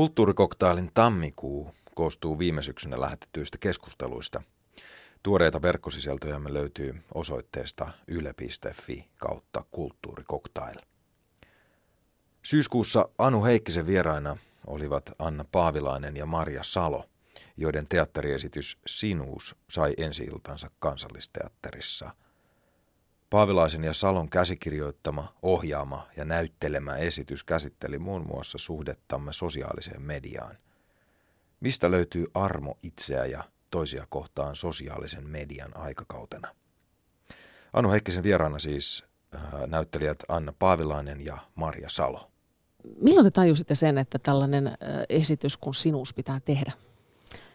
Kulttuurikoktailin tammikuu koostuu viime syksynä lähetetyistä keskusteluista. Tuoreita verkkosisältöjämme löytyy osoitteesta yle.fi kautta kulttuurikoktail. Syyskuussa Anu Heikkisen vieraina olivat Anna Paavilainen ja Maria Salo, joiden teatteriesitys Sinuus sai ensi-iltansa kansallisteatterissa – Paavilaisen ja Salon käsikirjoittama, ohjaama ja näyttelemä esitys käsitteli muun muassa suhdettamme sosiaaliseen mediaan. Mistä löytyy armo itseä ja toisia kohtaan sosiaalisen median aikakautena? Anu Heikkisen vieraana siis äh, näyttelijät Anna Paavilainen ja Marja Salo. Milloin te tajusitte sen, että tällainen äh, esitys kuin sinus pitää tehdä?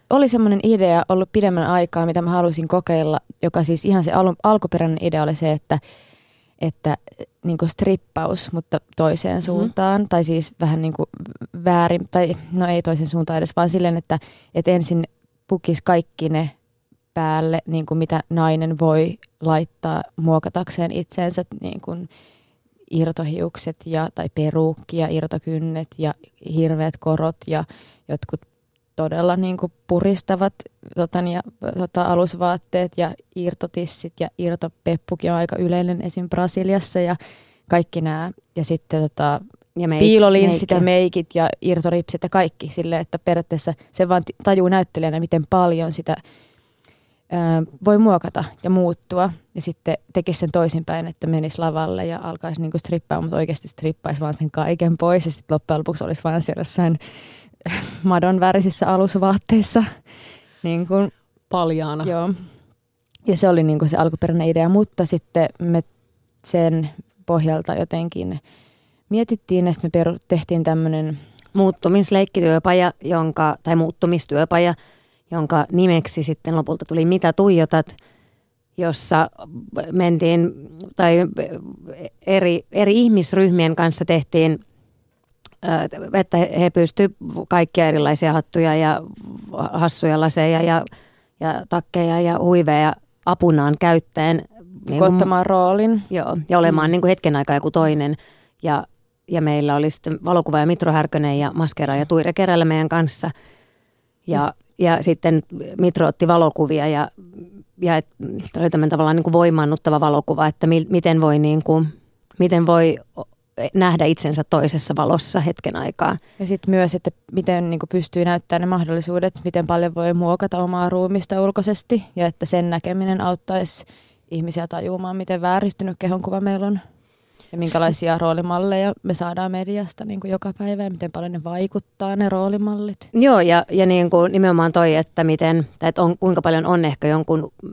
Oli semmoinen idea ollut pidemmän aikaa, mitä mä halusin kokeilla, joka siis ihan se al- alkuperäinen idea oli se, että, että niin kuin strippaus, mutta toiseen mm-hmm. suuntaan, tai siis vähän niin kuin väärin, tai no ei toiseen suuntaan edes, vaan silleen, että, että ensin pukisi kaikki ne päälle, niin kuin mitä nainen voi laittaa muokatakseen itseensä, niin kuin irtohiukset ja, tai peruukki ja irtokynnet ja hirveät korot ja jotkut todella niin kuin puristavat tota, ja, tota, alusvaatteet ja irtotissit ja irtopeppukin on aika yleinen esim. Brasiliassa ja kaikki nämä. Ja sitten tota, ja meik- piilolinssit ja meikit ja irtoripsit ja kaikki sille, että periaatteessa se vaan tajuu näyttelijänä, miten paljon sitä ää, voi muokata ja muuttua. Ja sitten tekisi sen toisinpäin, että menisi lavalle ja alkaisi niinku strippaa, mutta oikeasti strippaisi vaan sen kaiken pois. Ja sitten loppujen lopuksi olisi vaan siellä jossain madon värisissä alusvaatteissa. Niin kuin, Paljaana. Joo. Ja se oli niin kuin se alkuperäinen idea, mutta sitten me sen pohjalta jotenkin mietittiin ja sitten me peru- tehtiin tämmöinen muuttumisleikkityöpaja, jonka, tai muuttumistyöpaja, jonka nimeksi sitten lopulta tuli Mitä tuijotat, jossa mentiin, tai eri, eri ihmisryhmien kanssa tehtiin että he pystyvät kaikkia erilaisia hattuja ja hassuja laseja ja, ja takkeja ja huiveja apunaan käyttäen. Niin kuin, roolin. Joo, ja olemaan mm. niin kuin hetken aikaa joku toinen. Ja, ja meillä oli sitten valokuvaaja Mitro Härkönen ja maskera ja Tuire Kerällä meidän kanssa. Ja, ja sitten Mitro otti valokuvia ja, ja et, oli tämmöinen tavallaan niin kuin voimaannuttava valokuva, että mi, miten voi niin kuin, miten voi nähdä itsensä toisessa valossa hetken aikaa. Ja sitten myös, että miten niin pystyy näyttämään ne mahdollisuudet, miten paljon voi muokata omaa ruumista ulkoisesti ja että sen näkeminen auttaisi ihmisiä tajumaan, miten vääristynyt kehonkuva meillä on ja minkälaisia roolimalleja me saadaan mediasta niin kuin joka päivä ja miten paljon ne vaikuttaa ne roolimallit. Joo ja, ja niin kuin nimenomaan toi, että, miten, tai että on, kuinka paljon on ehkä jonkun mm,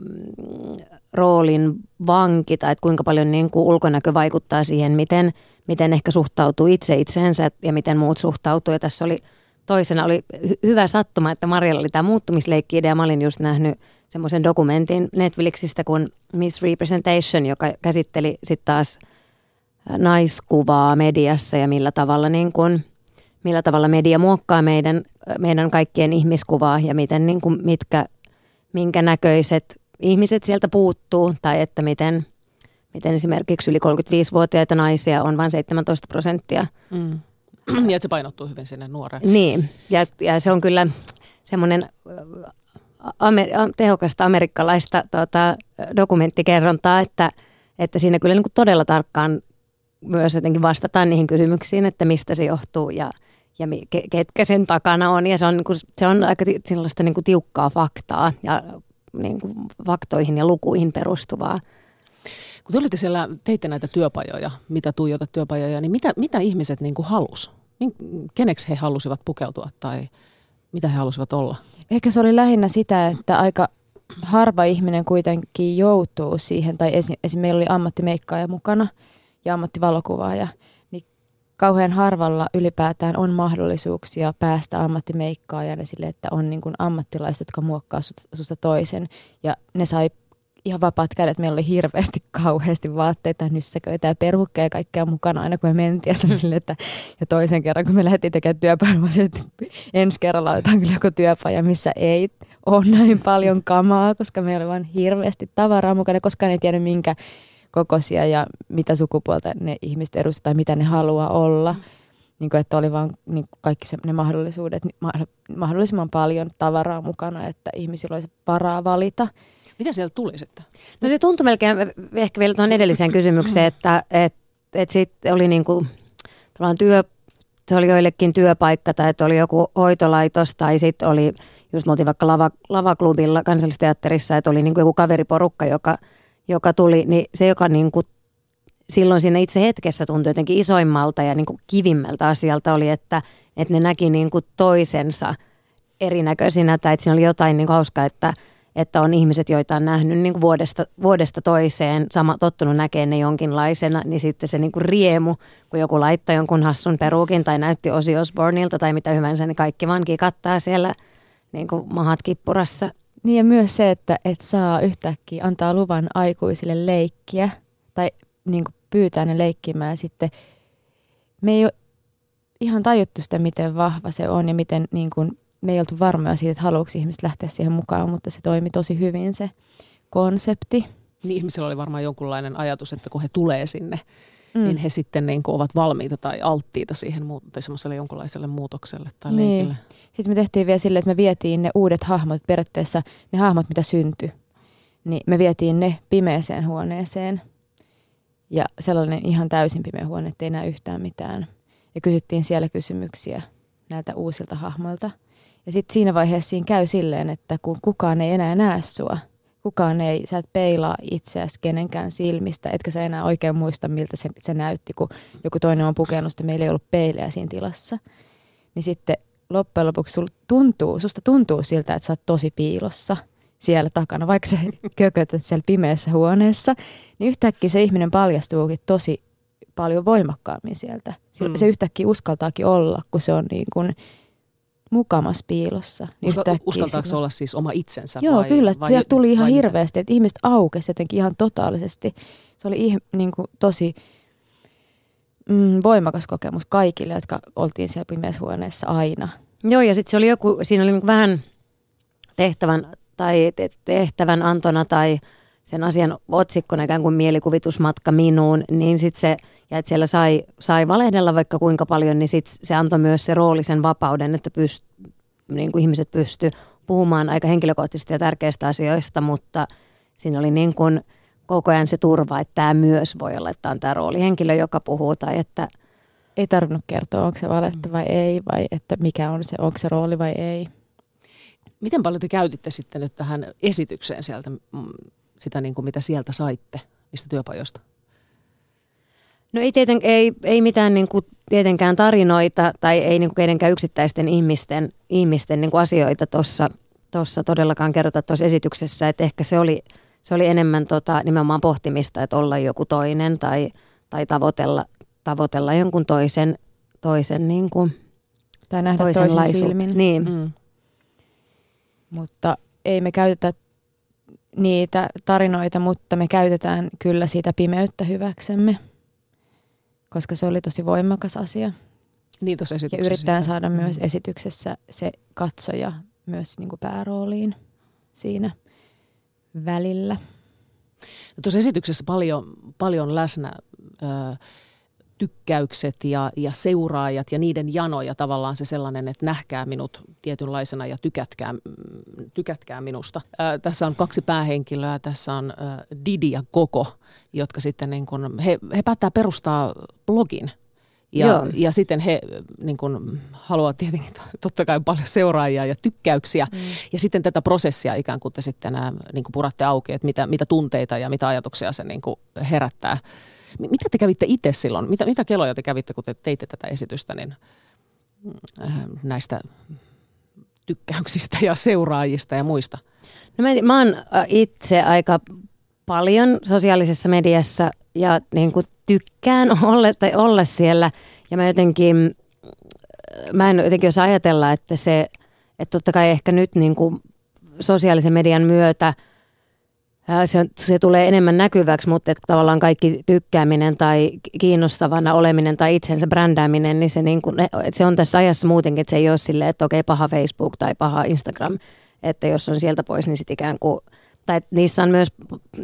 roolin vanki tai että kuinka paljon niin kuin ulkonäkö vaikuttaa siihen, miten – miten ehkä suhtautuu itse itseensä ja miten muut suhtautuu. Ja tässä oli toisena oli hy- hyvä sattuma, että Marjalla oli tämä muuttumisleikki-idea. Mä olin just nähnyt semmoisen dokumentin Netflixistä kuin Miss Representation, joka käsitteli sitten taas naiskuvaa mediassa ja millä tavalla, niin kun, millä tavalla media muokkaa meidän, meidän kaikkien ihmiskuvaa ja miten, niin kun, mitkä, minkä näköiset ihmiset sieltä puuttuu tai että miten – miten esimerkiksi yli 35-vuotiaita naisia on vain 17 prosenttia. Mm. Ja että se painottuu hyvin sinne nuoreen. Niin, ja, ja se on kyllä semmoinen amer, tehokasta amerikkalaista tota, dokumenttikerrontaa, että, että siinä kyllä niin kuin todella tarkkaan myös jotenkin vastataan niihin kysymyksiin, että mistä se johtuu ja, ja ketkä sen takana on. Ja se on, niin kuin, se on aika sellaista niin kuin tiukkaa faktaa ja niin kuin faktoihin ja lukuihin perustuvaa. Kun te olitte siellä, teitte näitä työpajoja, mitä tuijota työpajoja, niin mitä, mitä ihmiset niin kuin halus? Keneksi he halusivat pukeutua tai mitä he halusivat olla? Ehkä se oli lähinnä sitä, että aika harva ihminen kuitenkin joutuu siihen, tai esim. esim meillä oli ammattimeikkaaja mukana ja ammattivalokuvaaja, kauhean harvalla ylipäätään on mahdollisuuksia päästä ammattimeikkaajan sille, että on niin kuin ammattilaiset, jotka muokkaa susta toisen. Ja ne sai ihan vapaat kädet. Meillä oli hirveästi kauheasti vaatteita, nyssäköitä ja perukkeja ja kaikkea mukana aina kun me mentiin. Ja, sille, että, ja toisen kerran kun me lähdettiin tekemään työpajan, että ensi kerralla otetaan kyllä joku työpaja, missä ei ole näin paljon kamaa, koska meillä oli vain hirveästi tavaraa mukana. Koskaan ei tiedä minkä kokoisia ja mitä sukupuolta ne ihmiset edustavat tai mitä ne haluaa olla. niin kuin, että oli vaan niin kuin kaikki se, ne mahdollisuudet, niin mahdollisimman paljon tavaraa mukana, että ihmisillä olisi varaa valita. Mitä siellä tuli sitten? No se tuntui melkein ehkä vielä tuohon edelliseen kysymykseen, että et, et sitten oli niin kuin, työ, se oli joillekin työpaikka tai että oli joku hoitolaitos tai sitten oli, just me oltiin vaikka lava, lavaklubilla kansallisteatterissa, että oli niin kuin joku kaveriporukka, joka, joka tuli, niin se, joka niin kuin silloin siinä itse hetkessä tuntui jotenkin isoimmalta ja niin kuin kivimmältä asialta oli, että, että ne näki niin kuin toisensa erinäköisinä tai että siinä oli jotain niin kuin hauskaa, että, että on ihmiset, joita on nähnyt niin kuin vuodesta, vuodesta toiseen, sama, tottunut näkemään ne jonkinlaisena, niin sitten se niin kuin riemu, kun joku laittaa jonkun hassun perukin tai näytti Ozzy Osbourneilta tai mitä hyvänsä, niin kaikki vaan kattaa siellä niin kuin mahat kippurassa. Niin ja myös se, että, että saa yhtäkkiä antaa luvan aikuisille leikkiä tai niin kuin pyytää ne leikkimään sitten me ei ole ihan tajuttu sitä, miten vahva se on ja miten niin kuin, me ei oltu varmoja siitä, että haluatko ihmiset lähteä siihen mukaan, mutta se toimi tosi hyvin se konsepti. Niin ihmisillä oli varmaan jonkunlainen ajatus, että kun he tulee sinne, mm. niin he sitten niin kuin ovat valmiita tai alttiita siihen tai semmoiselle jonkunlaiselle muutokselle tai niin. leikille. Sitten me tehtiin vielä silleen, että me vietiin ne uudet hahmot, periaatteessa ne hahmot, mitä syntyi, niin me vietiin ne pimeeseen huoneeseen – ja sellainen ihan täysin pimeä huone, ettei näe yhtään mitään. Ja kysyttiin siellä kysymyksiä näiltä uusilta hahmoilta. Ja sitten siinä vaiheessa siinä käy silleen, että kun kukaan ei enää näe sua, kukaan ei, sä et peilaa itseäsi kenenkään silmistä, etkä sä enää oikein muista, miltä se, se näytti, kun joku toinen on pukenut, ja meillä ei ollut peilejä siinä tilassa. Niin sitten loppujen lopuksi tuntuu, susta tuntuu siltä, että sä oot tosi piilossa – siellä takana, vaikka se kökötät siellä pimeässä huoneessa, niin yhtäkkiä se ihminen paljastuukin tosi paljon voimakkaammin sieltä. Mm. Se yhtäkkiä uskaltaakin olla, kun se on niin kuin mukamas piilossa. Uska, uskaltaako se olla siis oma itsensä? Joo, vai, kyllä. Vai, sieltä tuli ihan hirveästi, että ihmiset aukesi jotenkin ihan totaalisesti. Se oli niin kuin, tosi mm, voimakas kokemus kaikille, jotka oltiin siellä pimeässä huoneessa aina. Joo, ja sitten se oli joku, siinä oli niin vähän tehtävän tai tehtävän antona tai sen asian otsikkona ikään kuin mielikuvitusmatka minuun, niin sitten se, ja että siellä sai, sai valehdella vaikka kuinka paljon, niin sit se antoi myös se roolisen vapauden, että pyst, niin kuin ihmiset pysty puhumaan aika henkilökohtaisista ja tärkeistä asioista, mutta siinä oli niin kuin koko ajan se turva, että tämä myös voi olla, että on tämä roolihenkilö, joka puhuu tai että ei tarvinnut kertoa, onko se valetta vai ei, vai että mikä on se, onko se rooli vai ei. Miten paljon te käytitte sitten nyt tähän esitykseen sieltä, mm, sitä niin kuin mitä sieltä saitte niistä työpajoista? No ei, tieten, ei, ei mitään niin kuin tietenkään tarinoita tai ei niin kuin kenenkään yksittäisten ihmisten, ihmisten niin kuin asioita tuossa tossa todellakaan kerrota tuossa esityksessä. Että ehkä se oli, se oli enemmän tota, nimenomaan pohtimista, että olla joku toinen tai, tai tavoitella, tavoitella jonkun toisen, toisen niin kuin, tai nähdä toisen silmin. Niin. Mm. Mutta ei me käytetä niitä tarinoita, mutta me käytetään kyllä siitä pimeyttä hyväksemme, koska se oli tosi voimakas asia. Niin ja yritetään saada mm. myös esityksessä se katsoja myös niin kuin päärooliin siinä välillä. No tuossa esityksessä paljon, paljon läsnä ö, tykkäykset ja, ja seuraajat ja niiden janoja tavallaan se sellainen, että nähkää minut tietynlaisena ja tykätkää, tykätkää minusta. Ää, tässä on kaksi päähenkilöä, tässä on ää, Didi ja Koko, jotka sitten niin kun, he, he päättää perustaa blogin ja, ja sitten he niin kun, haluavat tietenkin totta kai paljon seuraajia ja tykkäyksiä. Mm. Ja sitten tätä prosessia ikään kuin te sitten niin kuin puratte auki, että mitä, mitä tunteita ja mitä ajatuksia se niin kuin herättää mitä te kävitte itse silloin? Mitä, mitä keloja te kävitte, kun te teitte tätä esitystä niin, äh, näistä tykkäyksistä ja seuraajista ja muista? No mä, mä oon äh, itse aika paljon sosiaalisessa mediassa ja niin kuin tykkään olla, tai olla siellä. Ja mä jotenkin, mä en jotenkin osaa ajatella, että se, että totta kai ehkä nyt niin kuin sosiaalisen median myötä – se, se tulee enemmän näkyväksi, mutta että tavallaan kaikki tykkääminen tai kiinnostavana oleminen tai itsensä brändääminen, niin se, niin kuin, että se on tässä ajassa muutenkin, että se ei ole silleen, että okei paha Facebook tai paha Instagram, että jos on sieltä pois, niin sitten ikään kuin, tai niissä on myös mm,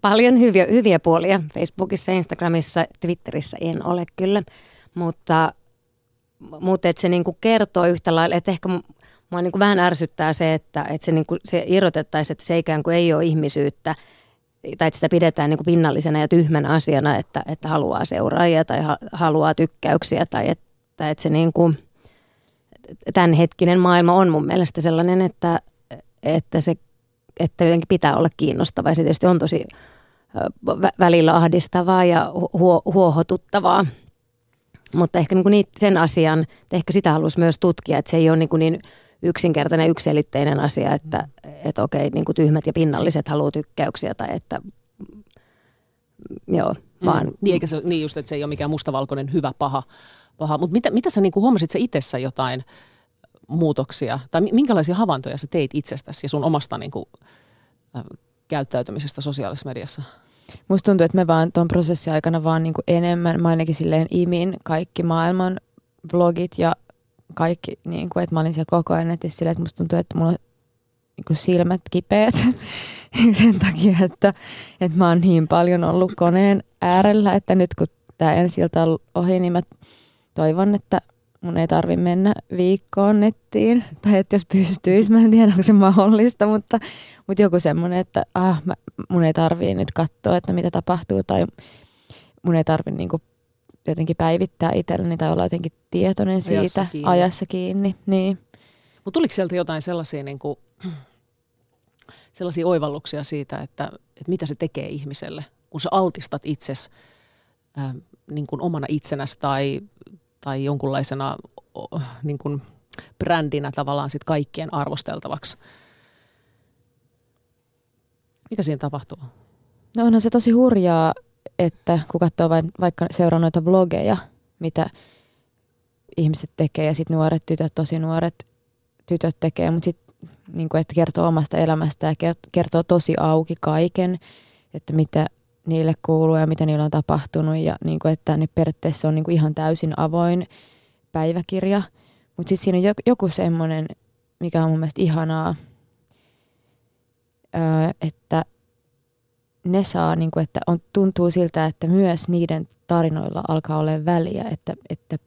paljon hyviä, hyviä puolia. Facebookissa, Instagramissa, Twitterissä en ole kyllä, mutta, mutta että se niin kuin kertoo yhtä lailla, että ehkä mua niin kuin vähän ärsyttää se, että, että se, niin kuin, se irrotettaisiin, että se ikään kuin ei ole ihmisyyttä, tai että sitä pidetään niin kuin pinnallisena ja tyhmänä asiana, että, että haluaa seuraajia tai ha, haluaa tykkäyksiä, tai että, että se niin kuin, tämänhetkinen maailma on mun mielestä sellainen, että, että se että jotenkin pitää olla kiinnostava ja se tietysti on tosi välillä ahdistavaa ja huo, huohotuttavaa. Mutta ehkä niin kuin sen asian, että ehkä sitä haluaisi myös tutkia, että se ei ole niin, kuin niin yksinkertainen, yksilitteinen asia, että, että okei, niin kuin tyhmät ja pinnalliset haluaa tykkäyksiä tai että joo, mm. vaan... Mm. Niin, eikä se, niin just, että se ei ole mikään mustavalkoinen hyvä, paha. paha. Mutta mitä, mitä sä niin kuin huomasit sä itsessä jotain muutoksia, tai minkälaisia havaintoja sä teit itsestäsi ja sun omasta niin kuin, äh, käyttäytymisestä sosiaalisessa mediassa? Musta tuntuu, että me vaan tuon prosessin aikana vaan niin kuin enemmän, mä ainakin silleen imin kaikki maailman vlogit ja kaikki, niin kuin, että mä olin siellä koko ajan netissä silleen, että musta tuntuu, että mulla on niin kuin silmät kipeät sen takia, että, että mä oon niin paljon ollut koneen äärellä, että nyt kun tämä ensi on ohi, niin mä toivon, että mun ei tarvi mennä viikkoon nettiin. Tai että jos pystyisi, mä en tiedä onko se mahdollista, mutta, mutta joku semmoinen, että ah, mä, mun ei tarvii nyt katsoa, että mitä tapahtuu. Tai mun ei tarvi niinku jotenkin päivittää itselleni tai olla jotenkin tietoinen siitä ajassa kiinni. Ajassa kiinni niin. Mutta tuliko sieltä jotain sellaisia, niin kuin, sellaisia oivalluksia siitä, että, että mitä se tekee ihmiselle, kun sä altistat itsesi äh, niin kuin omana itsenäsi tai, tai jonkunlaisena niin kuin brändinä tavallaan sit kaikkien arvosteltavaksi. Mitä siinä tapahtuu? No onhan se tosi hurjaa, että kun katsoo vaikka seuraa noita vlogeja, mitä ihmiset tekee ja sitten nuoret tytöt, tosi nuoret tytöt tekee, mutta sitten niin että kertoo omasta elämästä ja kertoo tosi auki kaiken, että mitä niille kuuluu ja mitä niillä on tapahtunut ja niin kuin, että ne periaatteessa on niin kuin ihan täysin avoin päiväkirja. Mutta sitten siinä on joku semmoinen, mikä on mun mielestä ihanaa, öö, että ne saa, niin kuin, että on, tuntuu siltä, että myös niiden tarinoilla alkaa olla väliä, että, että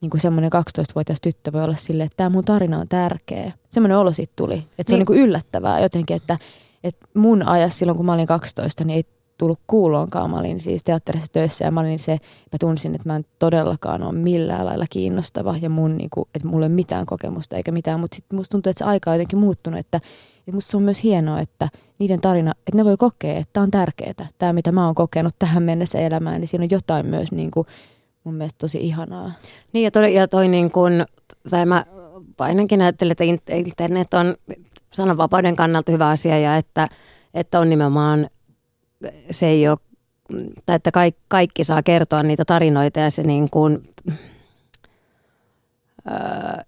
niin kuin semmoinen 12-vuotias tyttö voi olla silleen, että tämä mun tarina on tärkeä. Semmoinen olo siitä tuli, että se niin. on niin kuin yllättävää jotenkin, että, että mun ajassa silloin, kun mä olin 12, niin ei tullut kuuloonkaan. Mä olin siis teatterissa töissä ja mä olin se, mä tunsin, että mä en todellakaan ole millään lailla kiinnostava ja mun, niin kuin, että mulla ei ole mitään kokemusta eikä mitään, mutta sitten musta tuntuu, että se aika on jotenkin muuttunut, että, että musta se on myös hienoa, että niiden tarina, että ne voi kokea, että tämä on tärkeää, tämä mitä mä oon kokenut tähän mennessä elämään, niin siinä on jotain myös niin kuin, mun mielestä tosi ihanaa. Niin ja toi, ja toi niin kuin, tai mä ainakin ajattelen, että internet on sananvapauden kannalta hyvä asia ja että, että on nimenomaan se ei ole, tai että kaikki, kaikki saa kertoa niitä tarinoita ja se niin kuin, ää,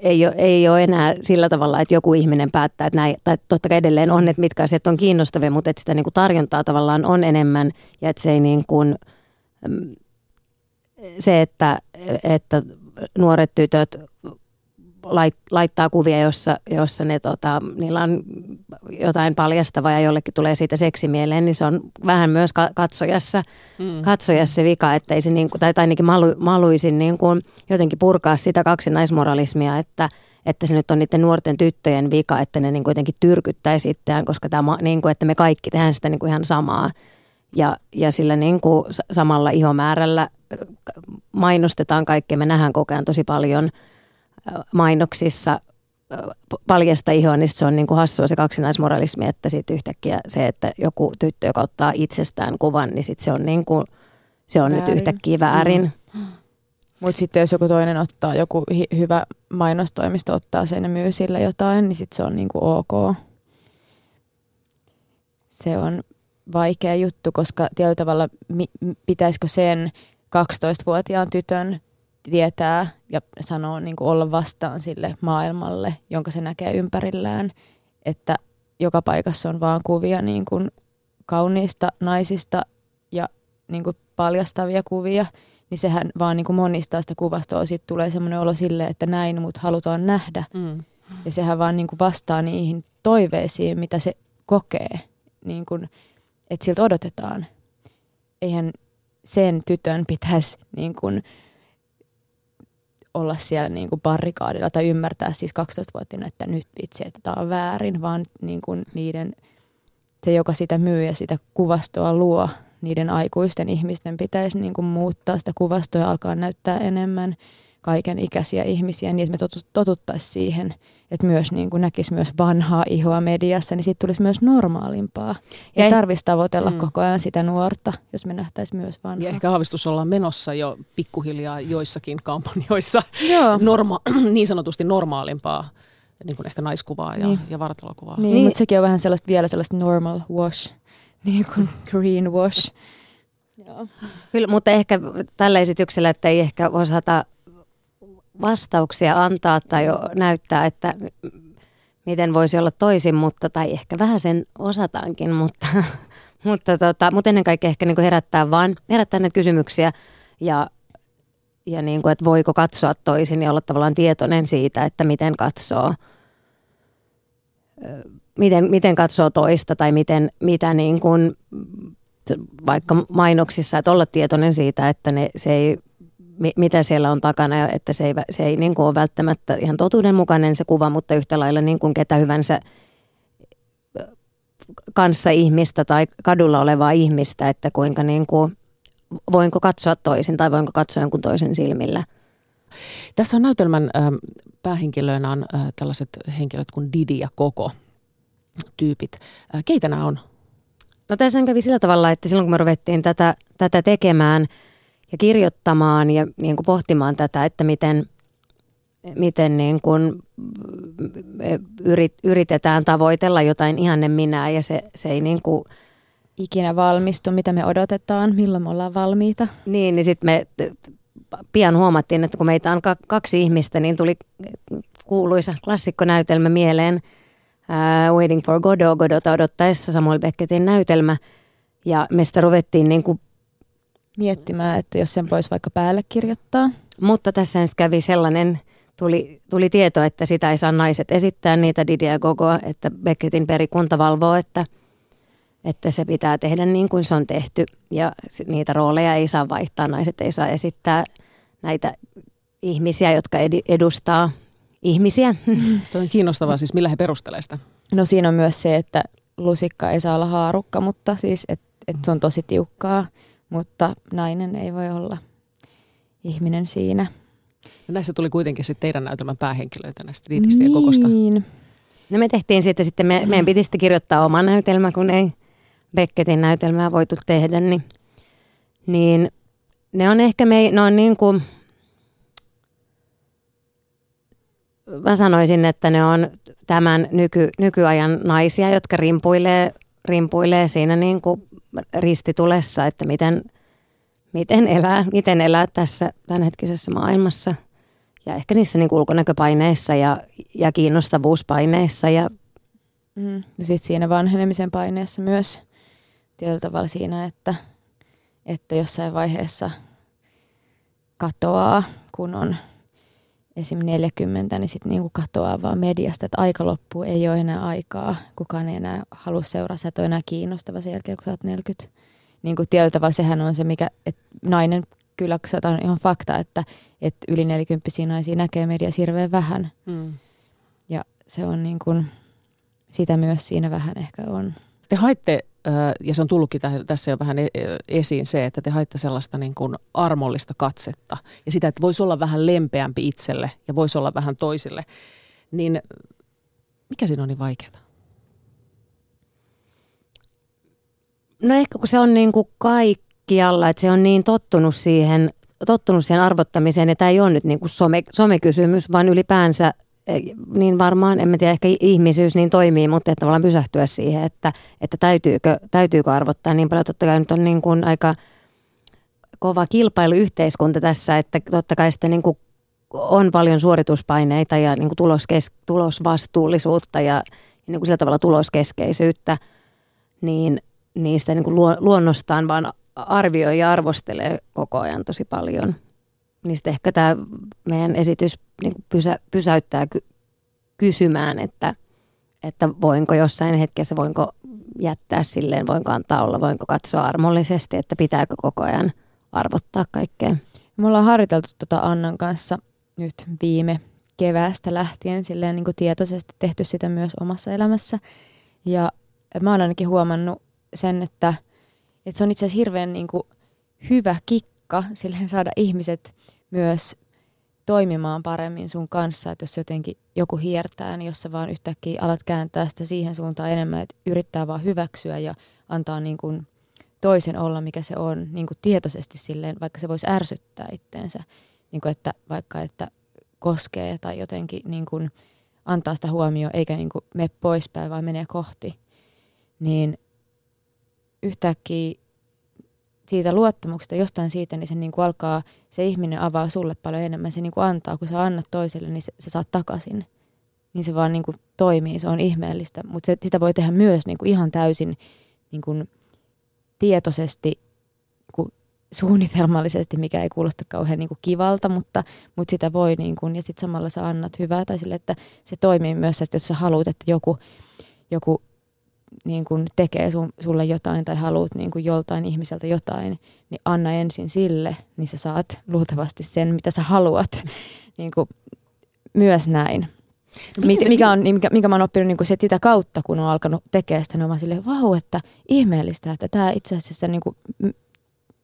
ei ole, ei ole enää sillä tavalla, että joku ihminen päättää, että näin, tai totta kai edelleen on, että mitkä asiat on kiinnostavia, mutta että sitä niin kuin tarjontaa tavallaan on enemmän ja että se ei niin kuin, se, että, että nuoret tytöt laittaa kuvia, jossa, jossa ne, tota, niillä on jotain paljastavaa ja jollekin tulee siitä seksimieleen, niin se on vähän myös katsojassa, mm. katsojassa se vika, että ei se niin kuin, tai ainakin malu, maluisin niin kuin jotenkin purkaa sitä kaksinaismoralismia, että, että se nyt on niiden nuorten tyttöjen vika, että ne niin kuin jotenkin tyrkyttäisi itseään, koska tämä, niin kuin, että me kaikki tehdään sitä niin kuin ihan samaa. Ja, ja sillä niin kuin samalla ihomäärällä mainostetaan kaikkea, me nähdään koko ajan tosi paljon – mainoksissa paljasta ihoa, niin se on niin kuin hassua se kaksinaismoralismi, että sitten yhtäkkiä se, että joku tyttö, joka ottaa itsestään kuvan, niin sit se on, niin kuin, se on nyt yhtäkkiä väärin. Mm. Mutta sitten jos joku toinen ottaa, joku hi- hyvä mainostoimisto ottaa sen ja myy sille jotain, niin sitten se on niin kuin ok. Se on vaikea juttu, koska tietyllä tavalla mi- pitäisikö sen 12-vuotiaan tytön tietää ja sanoo niin kuin olla vastaan sille maailmalle, jonka se näkee ympärillään, että joka paikassa on vaan kuvia niin kuin kauniista naisista ja niin kuin paljastavia kuvia, niin sehän vaan niin kuin monistaa sitä kuvastoa. Sitten tulee semmoinen olo sille, että näin mut halutaan nähdä. Mm. Ja sehän vaan niin kuin vastaa niihin toiveisiin, mitä se kokee, niin kuin, että siltä odotetaan. Eihän sen tytön pitäisi niin kuin, olla siellä niin kuin barrikaadilla tai ymmärtää siis 12-vuotiaana, että nyt vitsi, että tämä on väärin, vaan niin kuin niiden, se, joka sitä myy ja sitä kuvastoa luo, niiden aikuisten ihmisten pitäisi niin kuin muuttaa sitä kuvastoa ja alkaa näyttää enemmän kaiken ikäisiä ihmisiä, niin että me totuttaisiin siihen, että myös niin kuin näkisi myös vanhaa ihoa mediassa, niin siitä tulisi myös normaalimpaa. Ja ei tarvitsisi tavoitella mm. koko ajan sitä nuorta, jos me nähtäisiin myös vanhaa. Ja ehkä haavistus ollaan menossa jo pikkuhiljaa joissakin kampanjoissa norma- niin sanotusti normaalimpaa niin kuin ehkä naiskuvaa ja, niin. ja vartalokuvaa. Niin, niin, mutta sekin on vähän sellaista, vielä sellaista normal wash, niin kuin green wash. Joo. Kyllä, mutta ehkä tällä esityksellä, että ei ehkä osata vastauksia antaa tai näyttää, että miten voisi olla toisin, mutta tai ehkä vähän sen osataankin, mutta, mutta, tota, mutta ennen kaikkea ehkä niin herättää vaan, herättää näitä kysymyksiä ja, ja niin kuin, että voiko katsoa toisin ja olla tavallaan tietoinen siitä, että miten katsoo, miten, miten katsoo toista tai miten, mitä niin kuin, vaikka mainoksissa, että olla tietoinen siitä, että ne, se ei mitä siellä on takana että se ei, se ei niin kuin ole välttämättä ihan totuudenmukainen se kuva, mutta yhtä lailla niin kuin ketä hyvänsä kanssa ihmistä tai kadulla olevaa ihmistä, että kuinka niin kuin, voinko katsoa toisin tai voinko katsoa jonkun toisen silmillä. Tässä on näytelmän äh, päähenkilöinä on äh, tällaiset henkilöt kuin Didi ja Koko tyypit. Äh, keitä nämä on? No tässä kävi sillä tavalla, että silloin kun me ruvettiin tätä, tätä tekemään – ja kirjoittamaan ja niin kuin pohtimaan tätä, että miten, miten niin kuin yrit, yritetään tavoitella jotain ihanne minä ja se, se ei niin kuin ikinä valmistu, mitä me odotetaan, milloin me ollaan valmiita. Niin, niin sitten me pian huomattiin, että kun meitä on kaksi ihmistä, niin tuli kuuluisa klassikkonäytelmä mieleen. Uh, Waiting for Godot, Godota odottaessa Samuel Beckettin näytelmä. Ja me sitä ruvettiin niin kuin miettimään, että jos sen voisi vaikka päälle kirjoittaa. Mutta tässä kävi sellainen, tuli, tuli tieto, että sitä ei saa naiset esittää niitä Didia ja Gogoa, että Beckettin perikunta valvoo, että, että se pitää tehdä niin kuin se on tehty ja niitä rooleja ei saa vaihtaa, naiset ei saa esittää näitä ihmisiä, jotka edustaa ihmisiä. Tuo on kiinnostavaa, siis millä he perustelevat sitä? No siinä on myös se, että lusikka ei saa olla haarukka, mutta siis että et se on tosi tiukkaa mutta nainen ei voi olla ihminen siinä. No näistä tuli kuitenkin sitten teidän näytelmän päähenkilöitä näistä Didistä niin. ja kokosta. No me tehtiin siitä sitten, me, meidän piti sitten kirjoittaa oma näytelmä, kun ei Becketin näytelmää voitu tehdä, niin, niin ne on ehkä, me, ne on niin kuin, mä sanoisin, että ne on tämän nyky, nykyajan naisia, jotka rimpuilee, rimpuilee siinä niin kuin ristitulessa, että miten, miten, elää, miten elää tässä tämänhetkisessä maailmassa. Ja ehkä niissä niin ulkonäköpaineissa ja, ja kiinnostavuuspaineissa. Ja, mm. ja sitten siinä vanhenemisen paineessa myös tietyllä tavalla siinä, että, että jossain vaiheessa katoaa, kun on esim. 40, niin sitten niinku katoaa vaan mediasta, että aika loppuu, ei ole enää aikaa, kukaan ei enää halua seuraa, sä et ole enää kiinnostava sen jälkeen, kun sä oot 40. Niin kuin tietyllä tavalla sehän on se, mikä, että nainen, kyllä se on ihan fakta, että, että yli 40 naisia näkee mediassa hirveän vähän. Mm. Ja se on niin kuin, sitä myös siinä vähän ehkä on. Te haitte ja se on tullutkin tässä jo vähän e, esiin se, että te haitte sellaista niin kuin armollista katsetta ja sitä, että voisi olla vähän lempeämpi itselle ja voisi olla vähän toisille. Niin mikä siinä on niin vaikeaa? No ehkä kun se on niin kuin kaikkialla, että se on niin tottunut siihen, tottunut siihen arvottamiseen, että tämä ei ole nyt niin kuin some, somekysymys, vaan ylipäänsä niin varmaan, en tiedä, ehkä ihmisyys niin toimii, mutta että tavallaan pysähtyä siihen, että, että täytyykö, täytyykö arvottaa niin paljon. Totta kai nyt on niin kuin aika kova kilpailuyhteiskunta tässä, että totta kai sitten niin kuin on paljon suorituspaineita ja niin kuin tuloskes, tulosvastuullisuutta ja, ja niin kuin sillä tavalla tuloskeskeisyyttä, niin niistä niin kuin luonnostaan vaan arvioi ja arvostelee koko ajan tosi paljon – niin sitten ehkä tämä meidän esitys niin pysä, pysäyttää ky- kysymään, että, että voinko jossain hetkessä, voinko jättää silleen, voinko antaa olla, voinko katsoa armollisesti, että pitääkö koko ajan arvottaa kaikkea. Me ollaan harjoiteltu tuota Annan kanssa nyt viime keväästä lähtien silleen niin kuin tietoisesti tehty sitä myös omassa elämässä. Ja mä oon ainakin huomannut sen, että, että se on itse asiassa hirveän niin kuin hyvä kikka silleen saada ihmiset myös toimimaan paremmin sun kanssa, että jos jotenkin joku hiertää, niin jos sä vaan yhtäkkiä alat kääntää sitä siihen suuntaan enemmän, että yrittää vaan hyväksyä ja antaa niin kuin toisen olla, mikä se on, niin kuin tietoisesti silleen, vaikka se voisi ärsyttää itteensä, niin kuin että vaikka että koskee tai jotenkin niin kuin antaa sitä huomioon, eikä niin kuin mene poispäin, vaan menee kohti, niin yhtäkkiä siitä luottamuksesta, jostain siitä, niin se niin kuin alkaa, se ihminen avaa sulle paljon enemmän. Se niin kuin antaa, kun sä annat toiselle, niin sä saat takaisin. Niin se vaan niin kuin toimii, se on ihmeellistä. Mutta sitä voi tehdä myös niin kuin ihan täysin niin kuin tietoisesti, kuin suunnitelmallisesti, mikä ei kuulosta kauhean niin kuin kivalta, mutta, mutta sitä voi, niin kuin, ja sitten samalla sä annat hyvää, tai sille, että se toimii myös, että jos sä haluat, että joku, joku niin kuin tekee sun, sulle jotain tai haluat niin kuin joltain ihmiseltä jotain, niin anna ensin sille, niin sä saat luultavasti sen, mitä sä haluat. niin kuin myös näin. No, mikä, mikä, on, mikä, mikä mä oon oppinut niin kuin se, sitä kautta, kun on alkanut tekemään sitä, niin on silleen, vau, että ihmeellistä, että tämä itse asiassa niin kuin,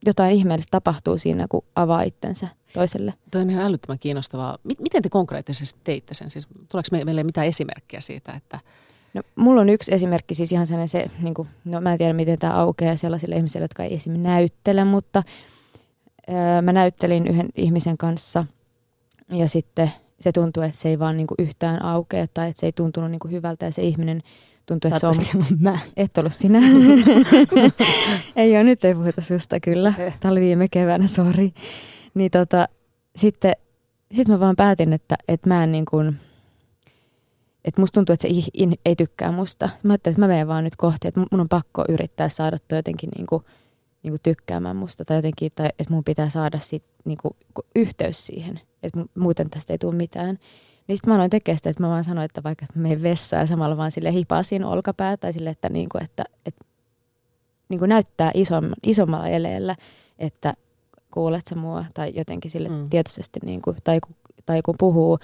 jotain ihmeellistä tapahtuu siinä, kun avaa itsensä toiselle. Tuo on ihan älyttömän kiinnostavaa. Miten te konkreettisesti teitte sen? Siis, tuleeko meille mitään esimerkkiä siitä, että No, mulla on yksi esimerkki, siis ihan sellainen se, niin kuin, no mä en tiedä miten tämä aukeaa sellaisille ihmisille, jotka ei esimerkiksi näyttele, mutta öö, mä näyttelin yhden ihmisen kanssa ja sitten se tuntui, että se ei vaan niin kuin yhtään aukea tai että se ei tuntunut niin kuin hyvältä ja se ihminen tuntui, että se on... mä. Et ollut sinä. ei ole, nyt ei puhuta susta kyllä. Eh. Tämä oli viime keväänä, sori. Niin tota, sitten sit mä vaan päätin, että, että mä en niin kuin, että musta tuntuu, että se ei, ei tykkää musta. Mä ajattelin, että mä menen vaan nyt kohti, että mun on pakko yrittää saada toi jotenkin niin kuin, niin kuin tykkäämään musta tai jotenkin, tai että mun pitää saada sit, niin kuin, yhteys siihen, että muuten tästä ei tule mitään. Niin sitten mä aloin tekemään sitä, että mä vaan sanoin, että vaikka mä menen vessaan ja samalla vaan sille hipasin olkapää tai sille, että, niin kuin, että, että niin kuin näyttää isom, isommalla eleellä, että kuulet sä mua tai jotenkin sille mm. tietoisesti, niin kuin, tai, tai kun puhuu,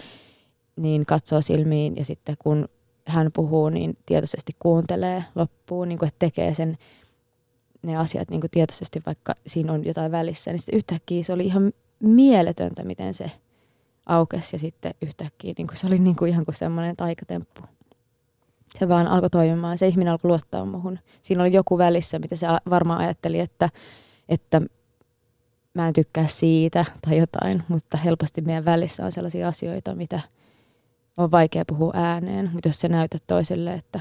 niin katsoo silmiin ja sitten kun hän puhuu, niin tietoisesti kuuntelee loppuun, niin kuin, että tekee sen ne asiat niin kuin tietoisesti, vaikka siinä on jotain välissä. Niin sitten yhtäkkiä se oli ihan mieletöntä, miten se aukesi ja sitten yhtäkkiä niin kuin se oli niin kuin ihan kuin semmoinen taikatemppu. Se vaan alkoi toimimaan. Se ihminen alkoi luottaa muhun. Siinä oli joku välissä, mitä se varmaan ajatteli, että, että mä en tykkää siitä tai jotain, mutta helposti meidän välissä on sellaisia asioita, mitä – on vaikea puhua ääneen, mutta jos sä näytät toiselle, että...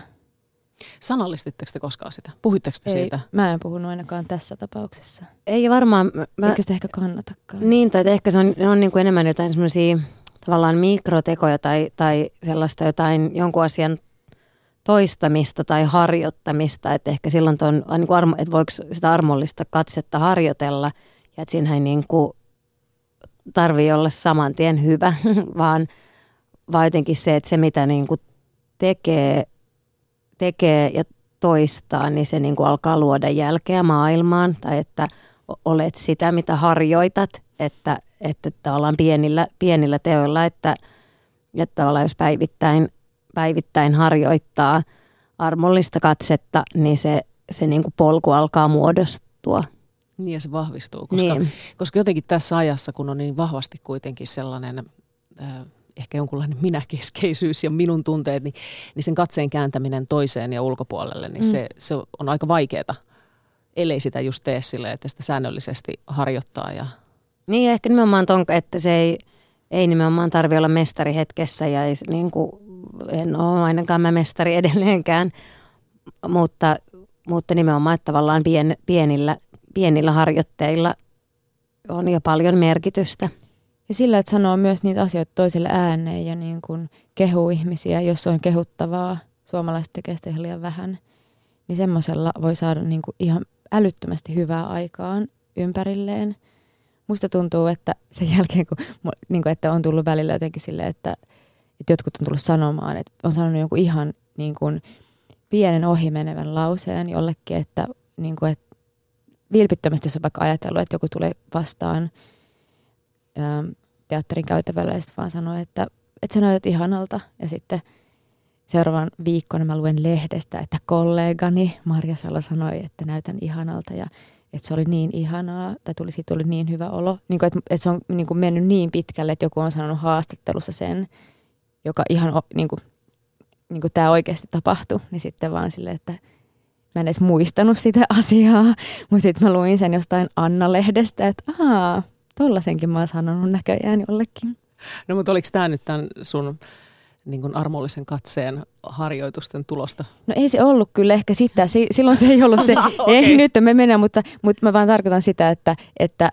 Sanallistitteko te koskaan sitä? Puhuitteko te ei, siitä? mä en puhunut ainakaan tässä tapauksessa. Ei varmaan... Mä... Eikä sitä ehkä kannatakaan. Niin, tai ehkä se on, on niin kuin enemmän jotain semmoisia tavallaan mikrotekoja tai, tai sellaista jotain jonkun asian toistamista tai harjoittamista, että ehkä silloin ton, niin kuin armo, että voiko sitä armollista katsetta harjoitella ja että siinä ei niin kuin tarvii olla saman tien hyvä, vaan – vaan jotenkin se, että se mitä niin kuin tekee, tekee ja toistaa, niin se niin kuin alkaa luoda jälkeä maailmaan tai että olet sitä, mitä harjoitat, että, että tavallaan pienillä, pienillä teoilla, että, että tavallaan jos päivittäin, päivittäin harjoittaa armollista katsetta, niin se, se niin kuin polku alkaa muodostua. Niin ja se vahvistuu, koska, niin. koska jotenkin tässä ajassa, kun on niin vahvasti kuitenkin sellainen... Äh, ehkä jonkunlainen minäkeskeisyys ja minun tunteet, niin, niin sen katseen kääntäminen toiseen ja ulkopuolelle, niin mm. se, se on aika vaikeaa, ellei sitä just tee sille, että sitä säännöllisesti harjoittaa. Ja... Niin ehkä nimenomaan ton, että se ei, ei nimenomaan tarvi olla mestari hetkessä ja ei, niin kuin, en ole ainakaan mä mestari edelleenkään, mutta, mutta nimenomaan, että tavallaan pien, pienillä, pienillä harjoitteilla on jo paljon merkitystä. Ja sillä, että sanoo myös niitä asioita toiselle ääneen ja niin kuin kehuu ihmisiä, jos on kehuttavaa, suomalaiset tekee sitä liian vähän, niin semmoisella voi saada niin kuin ihan älyttömästi hyvää aikaan ympärilleen. Musta tuntuu, että sen jälkeen, kun, niin kuin, että on tullut välillä jotenkin silleen, että, että jotkut on tullut sanomaan, että on sanonut jonkun ihan niin kuin pienen ohimenevän lauseen jollekin, että, niin kuin, että vilpittömästi jos on vaikka ajatellut, että joku tulee vastaan – teatterin käytävällä ja vaan sanoi, että, että sä näytät ihanalta. Ja sitten seuraavan viikkona mä luen lehdestä, että kollegani Marja Salo sanoi, että näytän ihanalta ja että se oli niin ihanaa, tai tuli, siitä tuli niin hyvä olo. Niin kuin, että, että se on niin kuin mennyt niin pitkälle, että joku on sanonut haastattelussa sen, joka ihan niin kuin, niin kuin tämä oikeasti tapahtui, niin sitten vaan silleen, että mä en edes muistanut sitä asiaa, mutta sitten mä luin sen jostain Anna-lehdestä, että ahaa, tollasenkin mä oon sanonut näköjään jollekin. No mutta oliko tämä nyt tämän sun niin kuin armollisen katseen harjoitusten tulosta? No ei se ollut kyllä ehkä sitä. Silloin se ei ollut se, okay. ei nyt me mennään, mutta, mutta mä vaan tarkoitan sitä, että, että,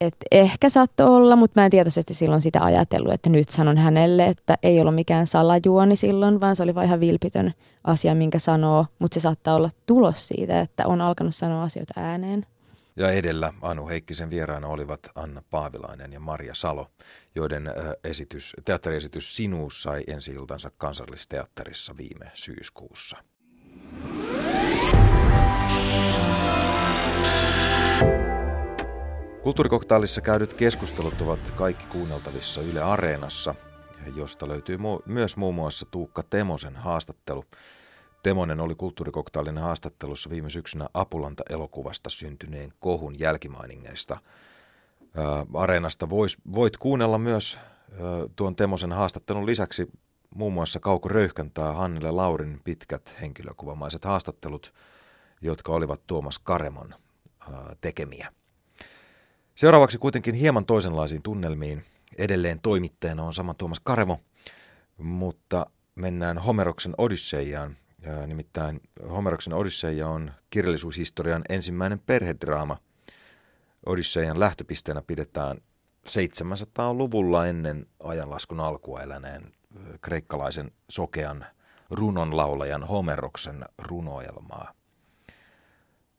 että ehkä saattoi olla, mutta mä en tietoisesti silloin sitä ajatellut, että nyt sanon hänelle, että ei ollut mikään salajuoni silloin, vaan se oli vain ihan vilpitön asia, minkä sanoo, mutta se saattaa olla tulos siitä, että on alkanut sanoa asioita ääneen. Ja edellä Anu Heikkisen vieraana olivat Anna Paavilainen ja Maria Salo, joiden esitys, teatteriesitys Sinuus sai ensi iltansa kansallisteatterissa viime syyskuussa. Kulttuurikoktaalissa käydyt keskustelut ovat kaikki kuunneltavissa Yle Areenassa, josta löytyy myös muun muassa Tuukka Temosen haastattelu – Temonen oli kulttuurikoktaalin haastattelussa viime syksynä Apulanta-elokuvasta syntyneen kohun jälkimainingeista. Ää, Areenasta vois, voit kuunnella myös ää, tuon Temosen haastattelun lisäksi muun muassa Kauko Röyhkän tai Hannele Laurin pitkät henkilökuvamaiset haastattelut, jotka olivat Tuomas Karemon ää, tekemiä. Seuraavaksi kuitenkin hieman toisenlaisiin tunnelmiin. Edelleen toimittajana on sama Tuomas Karemo, mutta mennään Homeroksen Odysseiaan, ja nimittäin Homeroksen Odysseia on kirjallisuushistorian ensimmäinen perhedraama. Odysseian lähtöpisteenä pidetään 700-luvulla ennen ajanlaskun alkua eläneen kreikkalaisen sokean runonlaulajan Homeroksen runoelmaa.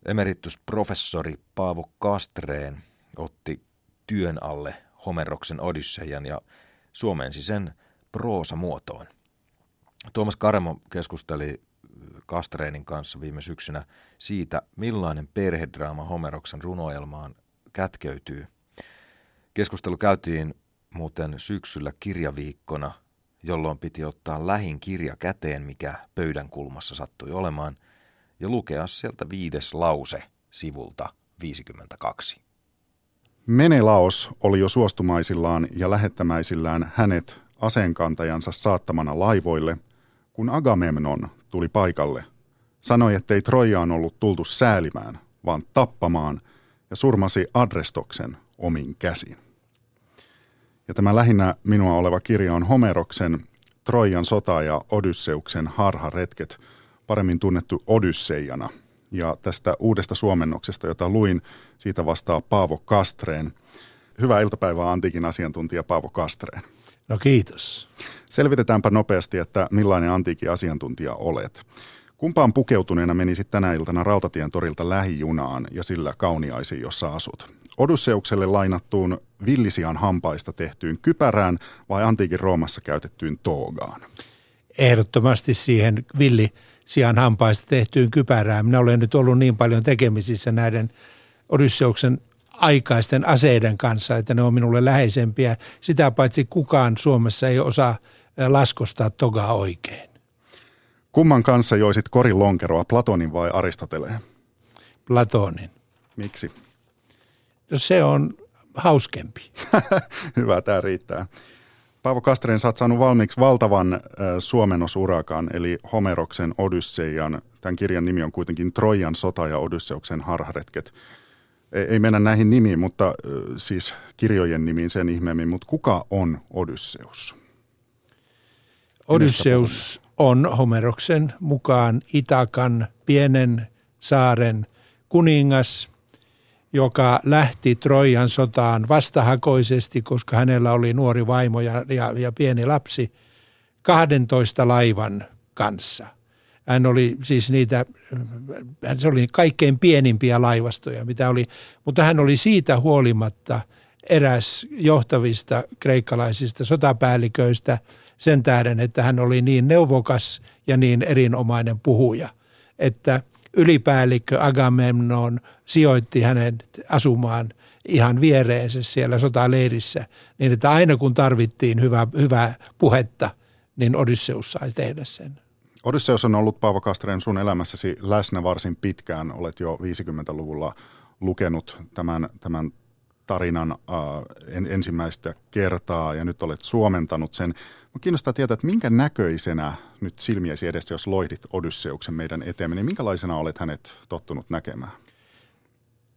Emeritusprofessori Paavo Kastreen otti työn alle Homeroksen Odysseian ja suomensi sen proosamuotoon. Tuomas Karemo keskusteli Kastreenin kanssa viime syksynä siitä, millainen perhedraama Homeroksen runoelmaan kätkeytyy. Keskustelu käytiin muuten syksyllä kirjaviikkona, jolloin piti ottaa lähin kirja käteen, mikä pöydän kulmassa sattui olemaan, ja lukea sieltä viides lause sivulta 52. Menelaos oli jo suostumaisillaan ja lähettämäisillään hänet aseenkantajansa saattamana laivoille, kun Agamemnon tuli paikalle, sanoi, ettei Trojaan ollut tultu säälimään, vaan tappamaan, ja surmasi Adrestoksen omin käsin. Ja tämä lähinnä minua oleva kirja on Homeroksen Trojan sota ja Odysseuksen harharetket, paremmin tunnettu Odysseijana. Ja tästä uudesta suomennoksesta, jota luin, siitä vastaa Paavo Kastreen. Hyvää iltapäivää antiikin asiantuntija Paavo Kastreen. No kiitos. Selvitetäänpä nopeasti, että millainen antiikin asiantuntija olet. Kumpaan pukeutuneena menisit tänä iltana Rautatien torilta lähijunaan ja sillä kauniaisiin, jossa asut? Odysseukselle lainattuun villisian hampaista tehtyyn kypärään vai antiikin Roomassa käytettyyn toogaan? Ehdottomasti siihen villisian hampaista tehtyyn kypärään. Minä olen nyt ollut niin paljon tekemisissä näiden Odysseuksen aikaisten aseiden kanssa, että ne on minulle läheisempiä. Sitä paitsi kukaan Suomessa ei osaa laskostaa togaa oikein. Kumman kanssa joisit korin lonkeroa, Platonin vai Aristoteleen? Platonin. Miksi? No se on hauskempi. Hyvä, tämä riittää. Paavo Kastreen, sä oot saanut valmiiksi valtavan suomenosurakan, eli Homeroksen Odysseian. Tämän kirjan nimi on kuitenkin Trojan sota ja Odysseuksen harharetket ei, ei mennä näihin nimiin, mutta siis kirjojen nimiin sen ihmeemmin, mutta kuka on Odysseus? Odysseus on Homeroksen mukaan Itakan pienen saaren kuningas, joka lähti Trojan sotaan vastahakoisesti, koska hänellä oli nuori vaimo ja, ja, ja pieni lapsi, 12 laivan kanssa – hän oli siis niitä, se oli kaikkein pienimpiä laivastoja, mitä oli, mutta hän oli siitä huolimatta eräs johtavista kreikkalaisista sotapäälliköistä sen tähden, että hän oli niin neuvokas ja niin erinomainen puhuja, että ylipäällikkö Agamemnon sijoitti hänen asumaan ihan viereensä siellä sotaleirissä, niin että aina kun tarvittiin hyvää, hyvää puhetta, niin Odysseus sai tehdä sen. Odysseus on ollut Paavo Kastreen sun elämässäsi läsnä varsin pitkään. Olet jo 50-luvulla lukenut tämän, tämän tarinan äh, en, ensimmäistä kertaa ja nyt olet suomentanut sen. Mä kiinnostaa tietää, että minkä näköisenä nyt silmiesi edessä, jos loihdit Odysseuksen meidän eteemme, niin minkälaisena olet hänet tottunut näkemään?